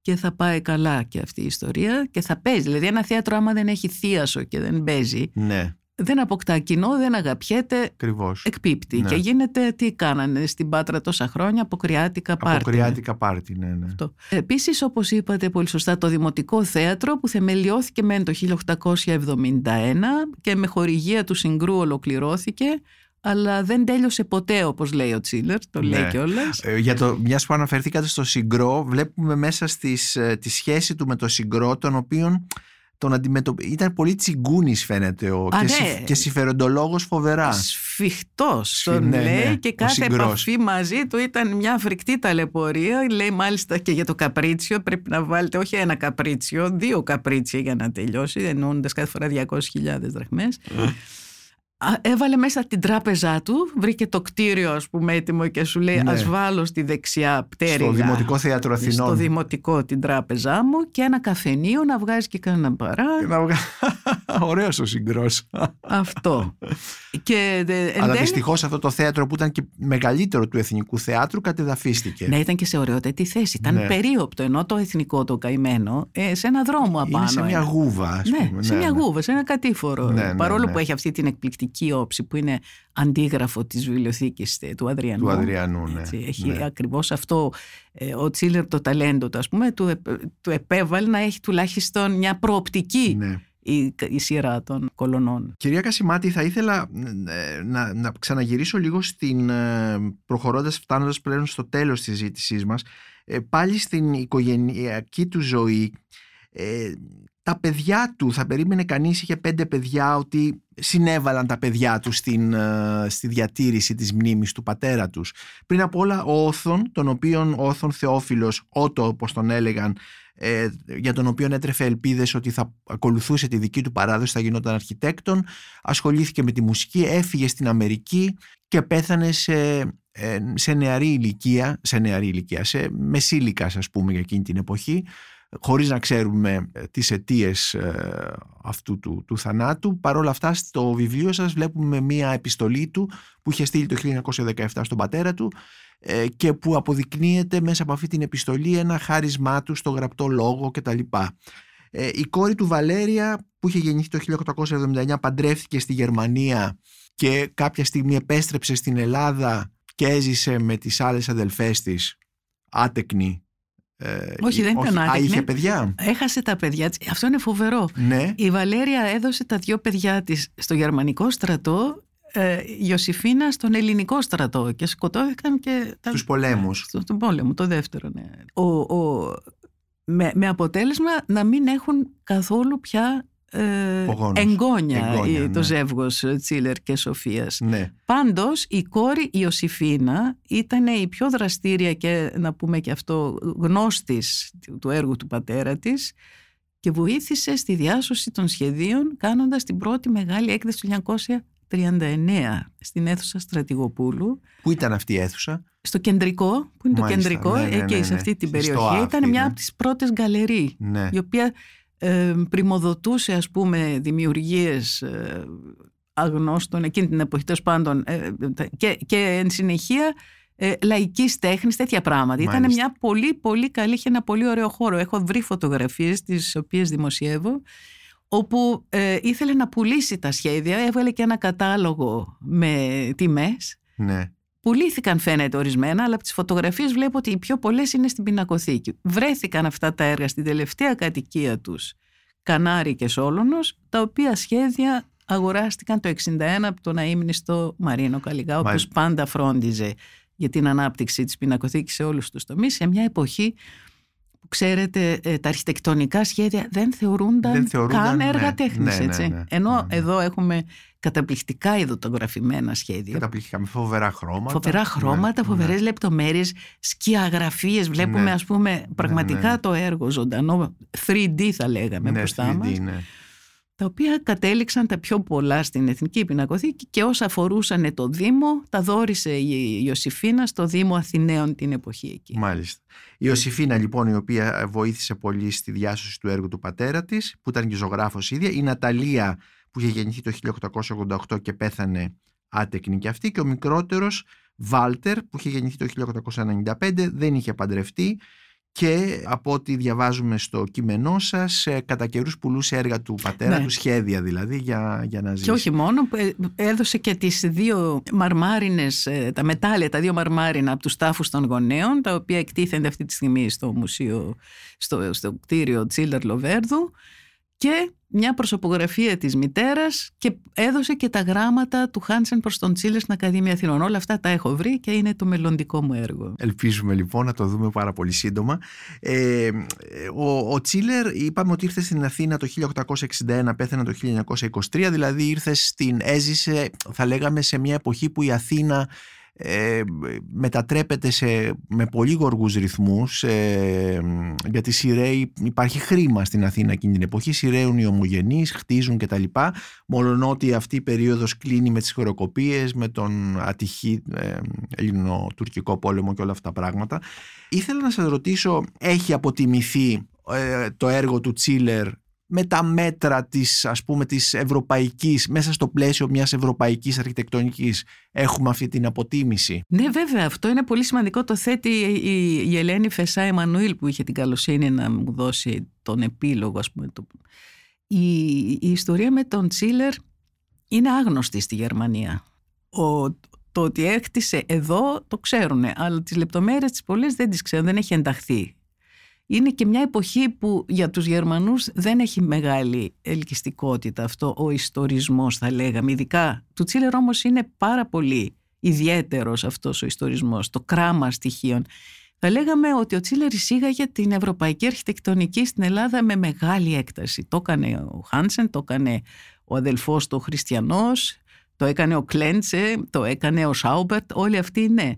και θα πάει καλά και αυτή η ιστορία και θα παίζει. Δηλαδή ένα θέατρο άμα δεν έχει θίασο και δεν παίζει ναι δεν αποκτά κοινό, δεν αγαπιέται, Ακριβώς. εκπίπτει. Ναι. Και γίνεται τι κάνανε στην Πάτρα τόσα χρόνια, αποκριάτικα πάρτι. Αποκριάτικα πάρτι, ναι, ναι. Αυτό. Επίσης, όπως είπατε πολύ σωστά, το Δημοτικό Θέατρο που θεμελιώθηκε μεν το 1871 και με χορηγία του Συγκρού ολοκληρώθηκε, αλλά δεν τέλειωσε ποτέ όπως λέει ο Τσίλερ, το λέει ναι. κιόλας. Ε, για το, μιας που αναφερθήκατε στο Συγκρό, βλέπουμε μέσα στις, ε, τη σχέση του με το Συγκρό, τον οποίον τον αντιμετωπι... Ήταν πολύ τσιγκούνης, φαίνεται ο... και, ναι. και συμφεροντολόγος φοβερά. Σφιχτός τον ναι, λέει ναι, και κάθε επαφή μαζί του ήταν μια φρικτή ταλαιπωρία. Λέει μάλιστα και για το καπρίτσιο πρέπει να βάλετε όχι ένα καπρίτσιο, δύο καπρίτσια για να τελειώσει, εννοώντα κάθε φορά 200.000 δραχμές. Ε έβαλε μέσα την τράπεζά του, βρήκε το κτίριο ας πούμε έτοιμο και σου λέει ναι. ας βάλω στη δεξιά πτέρυγα. Στο Δημοτικό Θέατρο Αθηνών. Στο Δημοτικό την τράπεζά μου και ένα καφενείο να βγάζει και κανένα παρά. Βγα... Ωραίος ο συγκρός. Αυτό. και, Αλλά δυστυχώς αυτό το θέατρο που ήταν και μεγαλύτερο του Εθνικού Θεάτρου κατεδαφίστηκε. Ναι, ήταν και σε ωραιότατη θέση. Ήταν ναι. περίοπτο ενώ το εθνικό το καημένο ε, σε ένα δρόμο απάνω. Είναι σε μια γούβα, ας ναι, πούμε. σε μια ναι. γούβα, σε ένα κατήφορο. Ναι, Παρόλο που έχει αυτή την εκπληκτική μαγική όψη που είναι αντίγραφο της βιβλιοθήκης του Αδριανού. Του Αδριανού, ναι. έχει ναι. ακριβώς αυτό ε, ο Τσίλερ το ταλέντο του, ας πούμε, του, του επέβαλε να έχει τουλάχιστον μια προοπτική ναι. η, η σειρά των κολονών. Κυρία Κασιμάτη, θα ήθελα ε, να, να ξαναγυρίσω λίγο στην, ε, προχωρώντας, φτάνοντας πλέον στο τέλος της ζήτησής μας, πάλι στην οικογενειακή του ζωή, τα παιδιά του, θα περίμενε κανείς, είχε πέντε παιδιά, ότι συνέβαλαν τα παιδιά του στην, ε, στη διατήρηση της μνήμης του πατέρα τους. Πριν από όλα ο Όθων, τον οποίον ο Όθων Θεόφιλος, Ότο όπως τον έλεγαν, ε, για τον οποίο έτρεφε ελπίδες ότι θα ακολουθούσε τη δική του παράδοση, θα γινόταν αρχιτέκτον, ασχολήθηκε με τη μουσική, έφυγε στην Αμερική και πέθανε σε, ε, σε νεαρή ηλικία, σε νεαρή ηλικία, σε μεσήλικας ας πούμε για εκείνη την εποχή, χωρίς να ξέρουμε ε, τις αιτίες αυτού του, του θανάτου. Παρ' όλα αυτά στο βιβλίο σας βλέπουμε μία επιστολή του που είχε στείλει το 1917 στον πατέρα του και που αποδεικνύεται μέσα από αυτή την επιστολή ένα χάρισμά του στο γραπτό λόγο κτλ. Η κόρη του Βαλέρια που είχε γεννηθεί το 1879 παντρεύτηκε στη Γερμανία και κάποια στιγμή επέστρεψε στην Ελλάδα και έζησε με τις άλλες αδελφές της άτεκνη. Ε, όχι, δεν ήταν άτεκνη. Α, είχε παιδιά. Έχασε τα παιδιά της. Αυτό είναι φοβερό. Ναι. Η Βαλέρια έδωσε τα δύο παιδιά της στο γερμανικό στρατό ε, Ιωσήφίνα στον ελληνικό στρατό και σκοτώθηκαν και... Τα... Στους πολέμους. Στον πόλεμο, το δεύτερο, ναι. Ο, ο, με, με αποτέλεσμα να μην έχουν καθόλου πια ε, εγγόνια, το ναι. ζεύγος Τσίλερ και Σοφίας. Ναι. Πάντως η κόρη Ιωσήφίνα ήταν η πιο δραστήρια και να πούμε και αυτό γνώστης του έργου του πατέρα της και βοήθησε στη διάσωση των σχεδίων κάνοντας την πρώτη μεγάλη έκθεση του 1939 στην αίθουσα Στρατηγοπούλου. Πού ήταν αυτή η αίθουσα; Στο κεντρικό, που είναι το κεντρικό, ναι, ναι, εκεί ναι, σε αυτή την περιοχή. Ήταν μια από τις πρώτες γκαλερί, η οποία ε, πρημοδοτούσε ας πούμε δημιουργίες ε, αγνώστων εκείνη την εποχή τέλος πάντων ε, και, και εν συνεχεία ε, λαϊκής τέχνης, τέτοια πράγματα. Ήταν μια πολύ πολύ καλή, είχε ένα πολύ ωραίο χώρο. Έχω βρει φωτογραφίες τις οποίες δημοσιεύω όπου ε, ήθελε να πουλήσει τα σχέδια, έβαλε και ένα κατάλογο με τιμές ναι. Πουλήθηκαν φαίνεται ορισμένα, αλλά από τις φωτογραφίες βλέπω ότι οι πιο πολλές είναι στην πινακοθήκη. Βρέθηκαν αυτά τα έργα στην τελευταία κατοικία τους, Κανάρι και Σόλωνος, τα οποία σχέδια αγοράστηκαν το 1961 από τον αείμνηστο Μαρίνο Καλιγά, ο οποίος πάντα φρόντιζε για την ανάπτυξη της πινακοθήκης σε όλους τους τομείς, σε μια εποχή που ξέρετε ε, τα αρχιτεκτονικά σχέδια δεν θεωρούνταν, δεν θεωρούνταν καν έργα ναι, τέχνης. Ναι, έτσι. Ναι, Ενώ εδώ έχουμε καταπληκτικά ειδωτογραφημένα σχέδια. Καταπληκτικά, με φοβερά χρώματα. Φοβερά χρώματα, ναι, φοβερές ναι. λεπτομέρειες, σκιαγραφίες. Βλέπουμε, ναι. ας πούμε, πραγματικά ναι, το έργο ζωντανό, 3D θα λέγαμε μπροστά μας. Ναι τα οποία κατέληξαν τα πιο πολλά στην Εθνική Πινακοθήκη και όσα αφορούσαν το Δήμο τα δόρισε η Ιωσήφίνα στο Δήμο Αθηναίων την εποχή εκεί. Μάλιστα. Η Ιωσήφίνα λοιπόν η οποία βοήθησε πολύ στη διάσωση του έργου του πατέρα της που ήταν και ζωγράφος ίδια, η Ναταλία που είχε γεννηθεί το 1888 και πέθανε άτεκνη και αυτή και ο μικρότερος Βάλτερ που είχε γεννηθεί το 1895 δεν είχε παντρευτεί και από ό,τι διαβάζουμε στο κείμενό σας ε, κατά καιρούς πουλούσε έργα του πατέρα ναι. του σχέδια δηλαδή για, για να ζήσει. Και όχι μόνο, ε, έδωσε και τις δύο μαρμάρινες, ε, τα μετάλλια, τα δύο μαρμάρινα από τους τάφους των γονέων τα οποία εκτίθενται αυτή τη στιγμή στο μουσείο, στο, στο κτίριο Τσίλερ Λοβέρδου και μια προσωπογραφία της μητέρας και έδωσε και τα γράμματα του Χάνσεν προς τον Τσίλερ στην Ακαδημία Αθηνών. Όλα αυτά τα έχω βρει και είναι το μελλοντικό μου έργο. Ελπίζουμε λοιπόν να το δούμε πάρα πολύ σύντομα. Ε, ο, ο Τσίλερ είπαμε ότι ήρθε στην Αθήνα το 1861, πέθανε το 1923, δηλαδή ήρθε στην, έζησε θα λέγαμε σε μια εποχή που η Αθήνα ε, μετατρέπεται σε, με πολύ γοργούς ρυθμούς ε, γιατί σειραίοι, υπάρχει χρήμα στην Αθήνα εκείνη την εποχή σειραίουν οι ομογενείς, χτίζουν κτλ. Μόλον ότι αυτή η περίοδος κλείνει με τις χωροκοπίες με τον ατυχή ε, ελληνοτουρκικό πόλεμο και όλα αυτά τα πράγματα. Ήθελα να σας ρωτήσω έχει αποτιμηθεί ε, το έργο του Τσίλερ με τα μέτρα της ας πούμε της ευρωπαϊκής μέσα στο πλαίσιο μιας ευρωπαϊκής αρχιτεκτονικής έχουμε αυτή την αποτίμηση; Ναι βέβαια αυτό είναι πολύ σημαντικό το θέτει η, η Ελένη Φεσά Εμμανουήλ που είχε την καλοσύνη να μου δώσει τον επίλογο ας πούμε. Το... Η, η ιστορία με τον Τσίλερ είναι άγνωστη στη Γερμανία. Ο, το ότι έκτισε εδώ το ξέρουν, αλλά τις λεπτομέρειες τις πολλές δεν τις ξέρουν, δεν έχει ενταχθεί είναι και μια εποχή που για τους Γερμανούς δεν έχει μεγάλη ελκυστικότητα αυτό ο ιστορισμός θα λέγαμε. Ειδικά του Τσίλερ όμως είναι πάρα πολύ ιδιαίτερος αυτός ο ιστορισμός, το κράμα στοιχείων. Θα λέγαμε ότι ο Τσίλερ εισήγαγε την ευρωπαϊκή αρχιτεκτονική στην Ελλάδα με μεγάλη έκταση. Το έκανε ο Χάνσεν, το έκανε ο αδελφός του ο Χριστιανός, το έκανε ο Κλέντσε, το έκανε ο Σάουμπερτ, όλοι αυτοί ναι.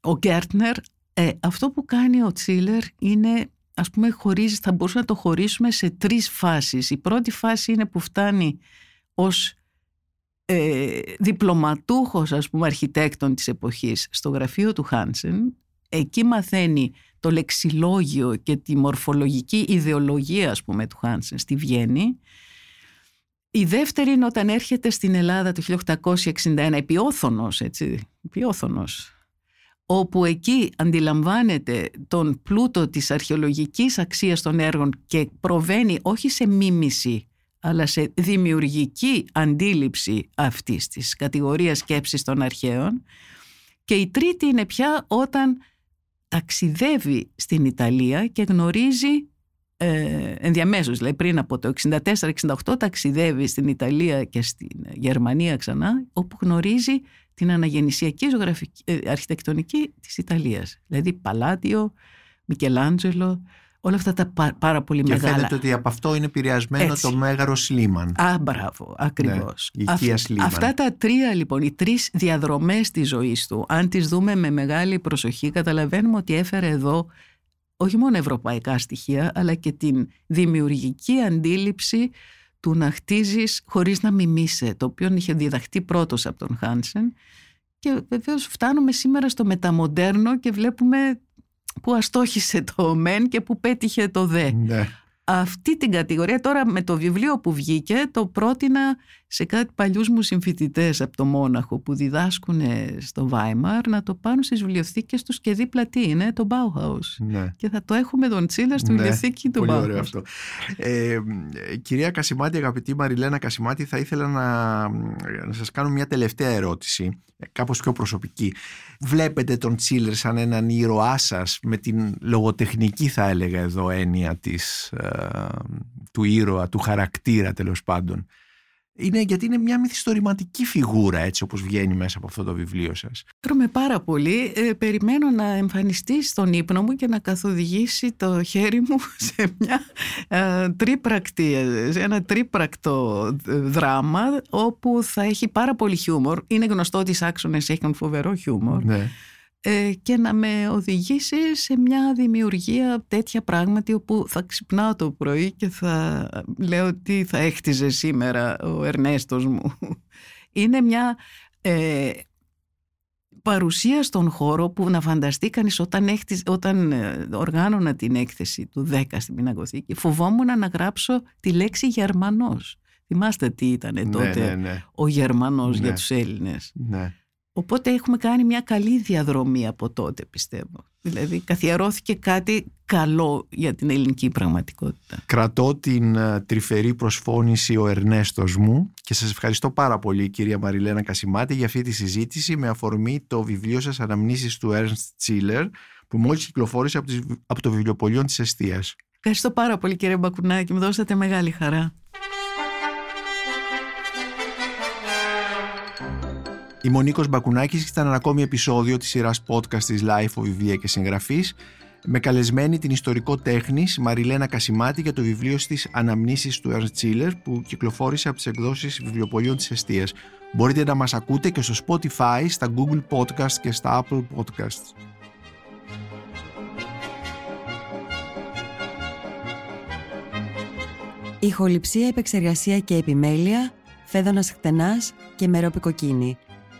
Ο Γκέρτνερ, ε, αυτό που κάνει ο Τσίλερ είναι, ας πούμε, χωρίζεις, θα μπορούσαμε να το χωρίσουμε σε τρεις φάσεις. Η πρώτη φάση είναι που φτάνει ως ε, διπλωματούχος, ας πούμε, αρχιτέκτον της εποχής στο γραφείο του Χάνσεν εκεί μαθαίνει το λεξιλόγιο και τη μορφολογική ιδεολογία ας πούμε του Χάνσεν στη Βιέννη. Η δεύτερη είναι όταν έρχεται στην Ελλάδα το 1861 επιόθωνος, έτσι, επιόθωνος όπου εκεί αντιλαμβάνεται τον πλούτο της αρχαιολογικής αξίας των έργων και προβαίνει όχι σε μίμηση αλλά σε δημιουργική αντίληψη αυτής της κατηγορίας σκέψης των αρχαίων. Και η τρίτη είναι πια όταν ταξιδεύει στην Ιταλία και γνωρίζει ε, ενδιαμέσως, δηλαδή πριν από το 64-68 ταξιδεύει στην Ιταλία και στην Γερμανία ξανά όπου γνωρίζει την αναγεννησιακή ζωγραφική, ε, αρχιτεκτονική της Ιταλίας. Δηλαδή Παλάτιο, Μικελάντζελο, όλα αυτά τα πάρα πολύ και μεγάλα. Και φαίνεται ότι από αυτό είναι επηρεασμένο το μέγαρο Σλίμαν. Α, μπράβο, ακριβώς. Ναι, η Σλίμαν. Αυτά τα τρία λοιπόν, οι τρεις διαδρομές της ζωής του, αν τις δούμε με μεγάλη προσοχή, καταλαβαίνουμε ότι έφερε εδώ όχι μόνο ευρωπαϊκά στοιχεία, αλλά και την δημιουργική αντίληψη του να χτίζεις χωρίς να μιμήσει, το οποίο είχε διδαχτεί πρώτος από τον Χάνσεν. Και βεβαίως φτάνουμε σήμερα στο μεταμοντέρνο και βλέπουμε που αστόχησε το μεν και που πέτυχε το δε. Ναι αυτή την κατηγορία τώρα με το βιβλίο που βγήκε το πρότεινα σε κάτι παλιούς μου συμφοιτητές από το Μόναχο που διδάσκουν στο Βάιμαρ να το πάρουν στις βιβλιοθήκες τους και δίπλα τι είναι το Bauhaus ναι. και θα το έχουμε τον Τσίλα στη ναι, βιβλιοθήκη του πολύ Bauhaus. Ωραίο αυτό. Ε, κυρία Κασιμάτη, αγαπητή Μαριλένα Κασιμάτη θα ήθελα να, να σας κάνω μια τελευταία ερώτηση κάπως πιο προσωπική. Βλέπετε τον Τσίλερ σαν έναν ήρωά σας με την λογοτεχνική θα έλεγα εδώ έννοια της, ε, του ήρωα, του χαρακτήρα τέλος πάντων. Είναι γιατί είναι μια μυθιστορηματική φιγούρα έτσι όπως βγαίνει μέσα από αυτό το βιβλίο σας. Χαίρομαι πάρα πολύ. Ε, περιμένω να εμφανιστεί στον ύπνο μου και να καθοδηγήσει το χέρι μου σε, μια, ε, τρίπρακτη, σε ένα τρίπρακτο δράμα όπου θα έχει πάρα πολύ χιούμορ. Είναι γνωστό ότι οι Σάξονες έχουν φοβερό χιούμορ. Ναι. Ε, και να με οδηγήσει σε μια δημιουργία τέτοια πράγματι όπου θα ξυπνάω το πρωί και θα λέω τι θα έχτιζε σήμερα ο Ερνέστος μου. Είναι μια ε, παρουσία στον χώρο που να φανταστεί κανείς όταν, όταν ε, οργάνωνα την έκθεση του 10 στην Πιναγκοθήκη φοβόμουν να γράψω τη λέξη Γερμανός. Θυμάστε τι ήταν ναι, τότε ναι, ναι. ο Γερμανός για Ναι. τους Έλληνες. Ναι. Οπότε έχουμε κάνει μια καλή διαδρομή από τότε πιστεύω. Δηλαδή καθιερώθηκε κάτι καλό για την ελληνική πραγματικότητα. Κρατώ την ε, τρυφερή προσφώνηση ο Ερνέστος μου και σας ευχαριστώ πάρα πολύ κυρία Μαριλένα Κασιμάτη για αυτή τη συζήτηση με αφορμή το βιβλίο σας «Αναμνήσεις του Ernst Chiller» που μόλις κυκλοφόρησε από, τις, από το βιβλιοπωλείο της Εστίας. Ευχαριστώ πάρα πολύ κύριε Μπακουνάκη, μου δώσατε μεγάλη χαρά. Η Μονίκος Μπακουνάκης ήταν ένα ακόμη επεισόδιο της σειράς podcast της Life Βιβλία και Συγγραφής με καλεσμένη την ιστορικό τέχνης Μαριλένα Κασιμάτη για το βιβλίο της «Αναμνήσεις του Ernst Ziller» που κυκλοφόρησε από τις εκδόσεις βιβλιοπωλείων της Εστίας. Μπορείτε να μας ακούτε και στο Spotify, στα Google Podcast και στα Apple Podcasts. Ηχοληψία, επεξεργασία και επιμέλεια, Φαίδωνας Κτενάς και Μερόπη Κοκκίνη.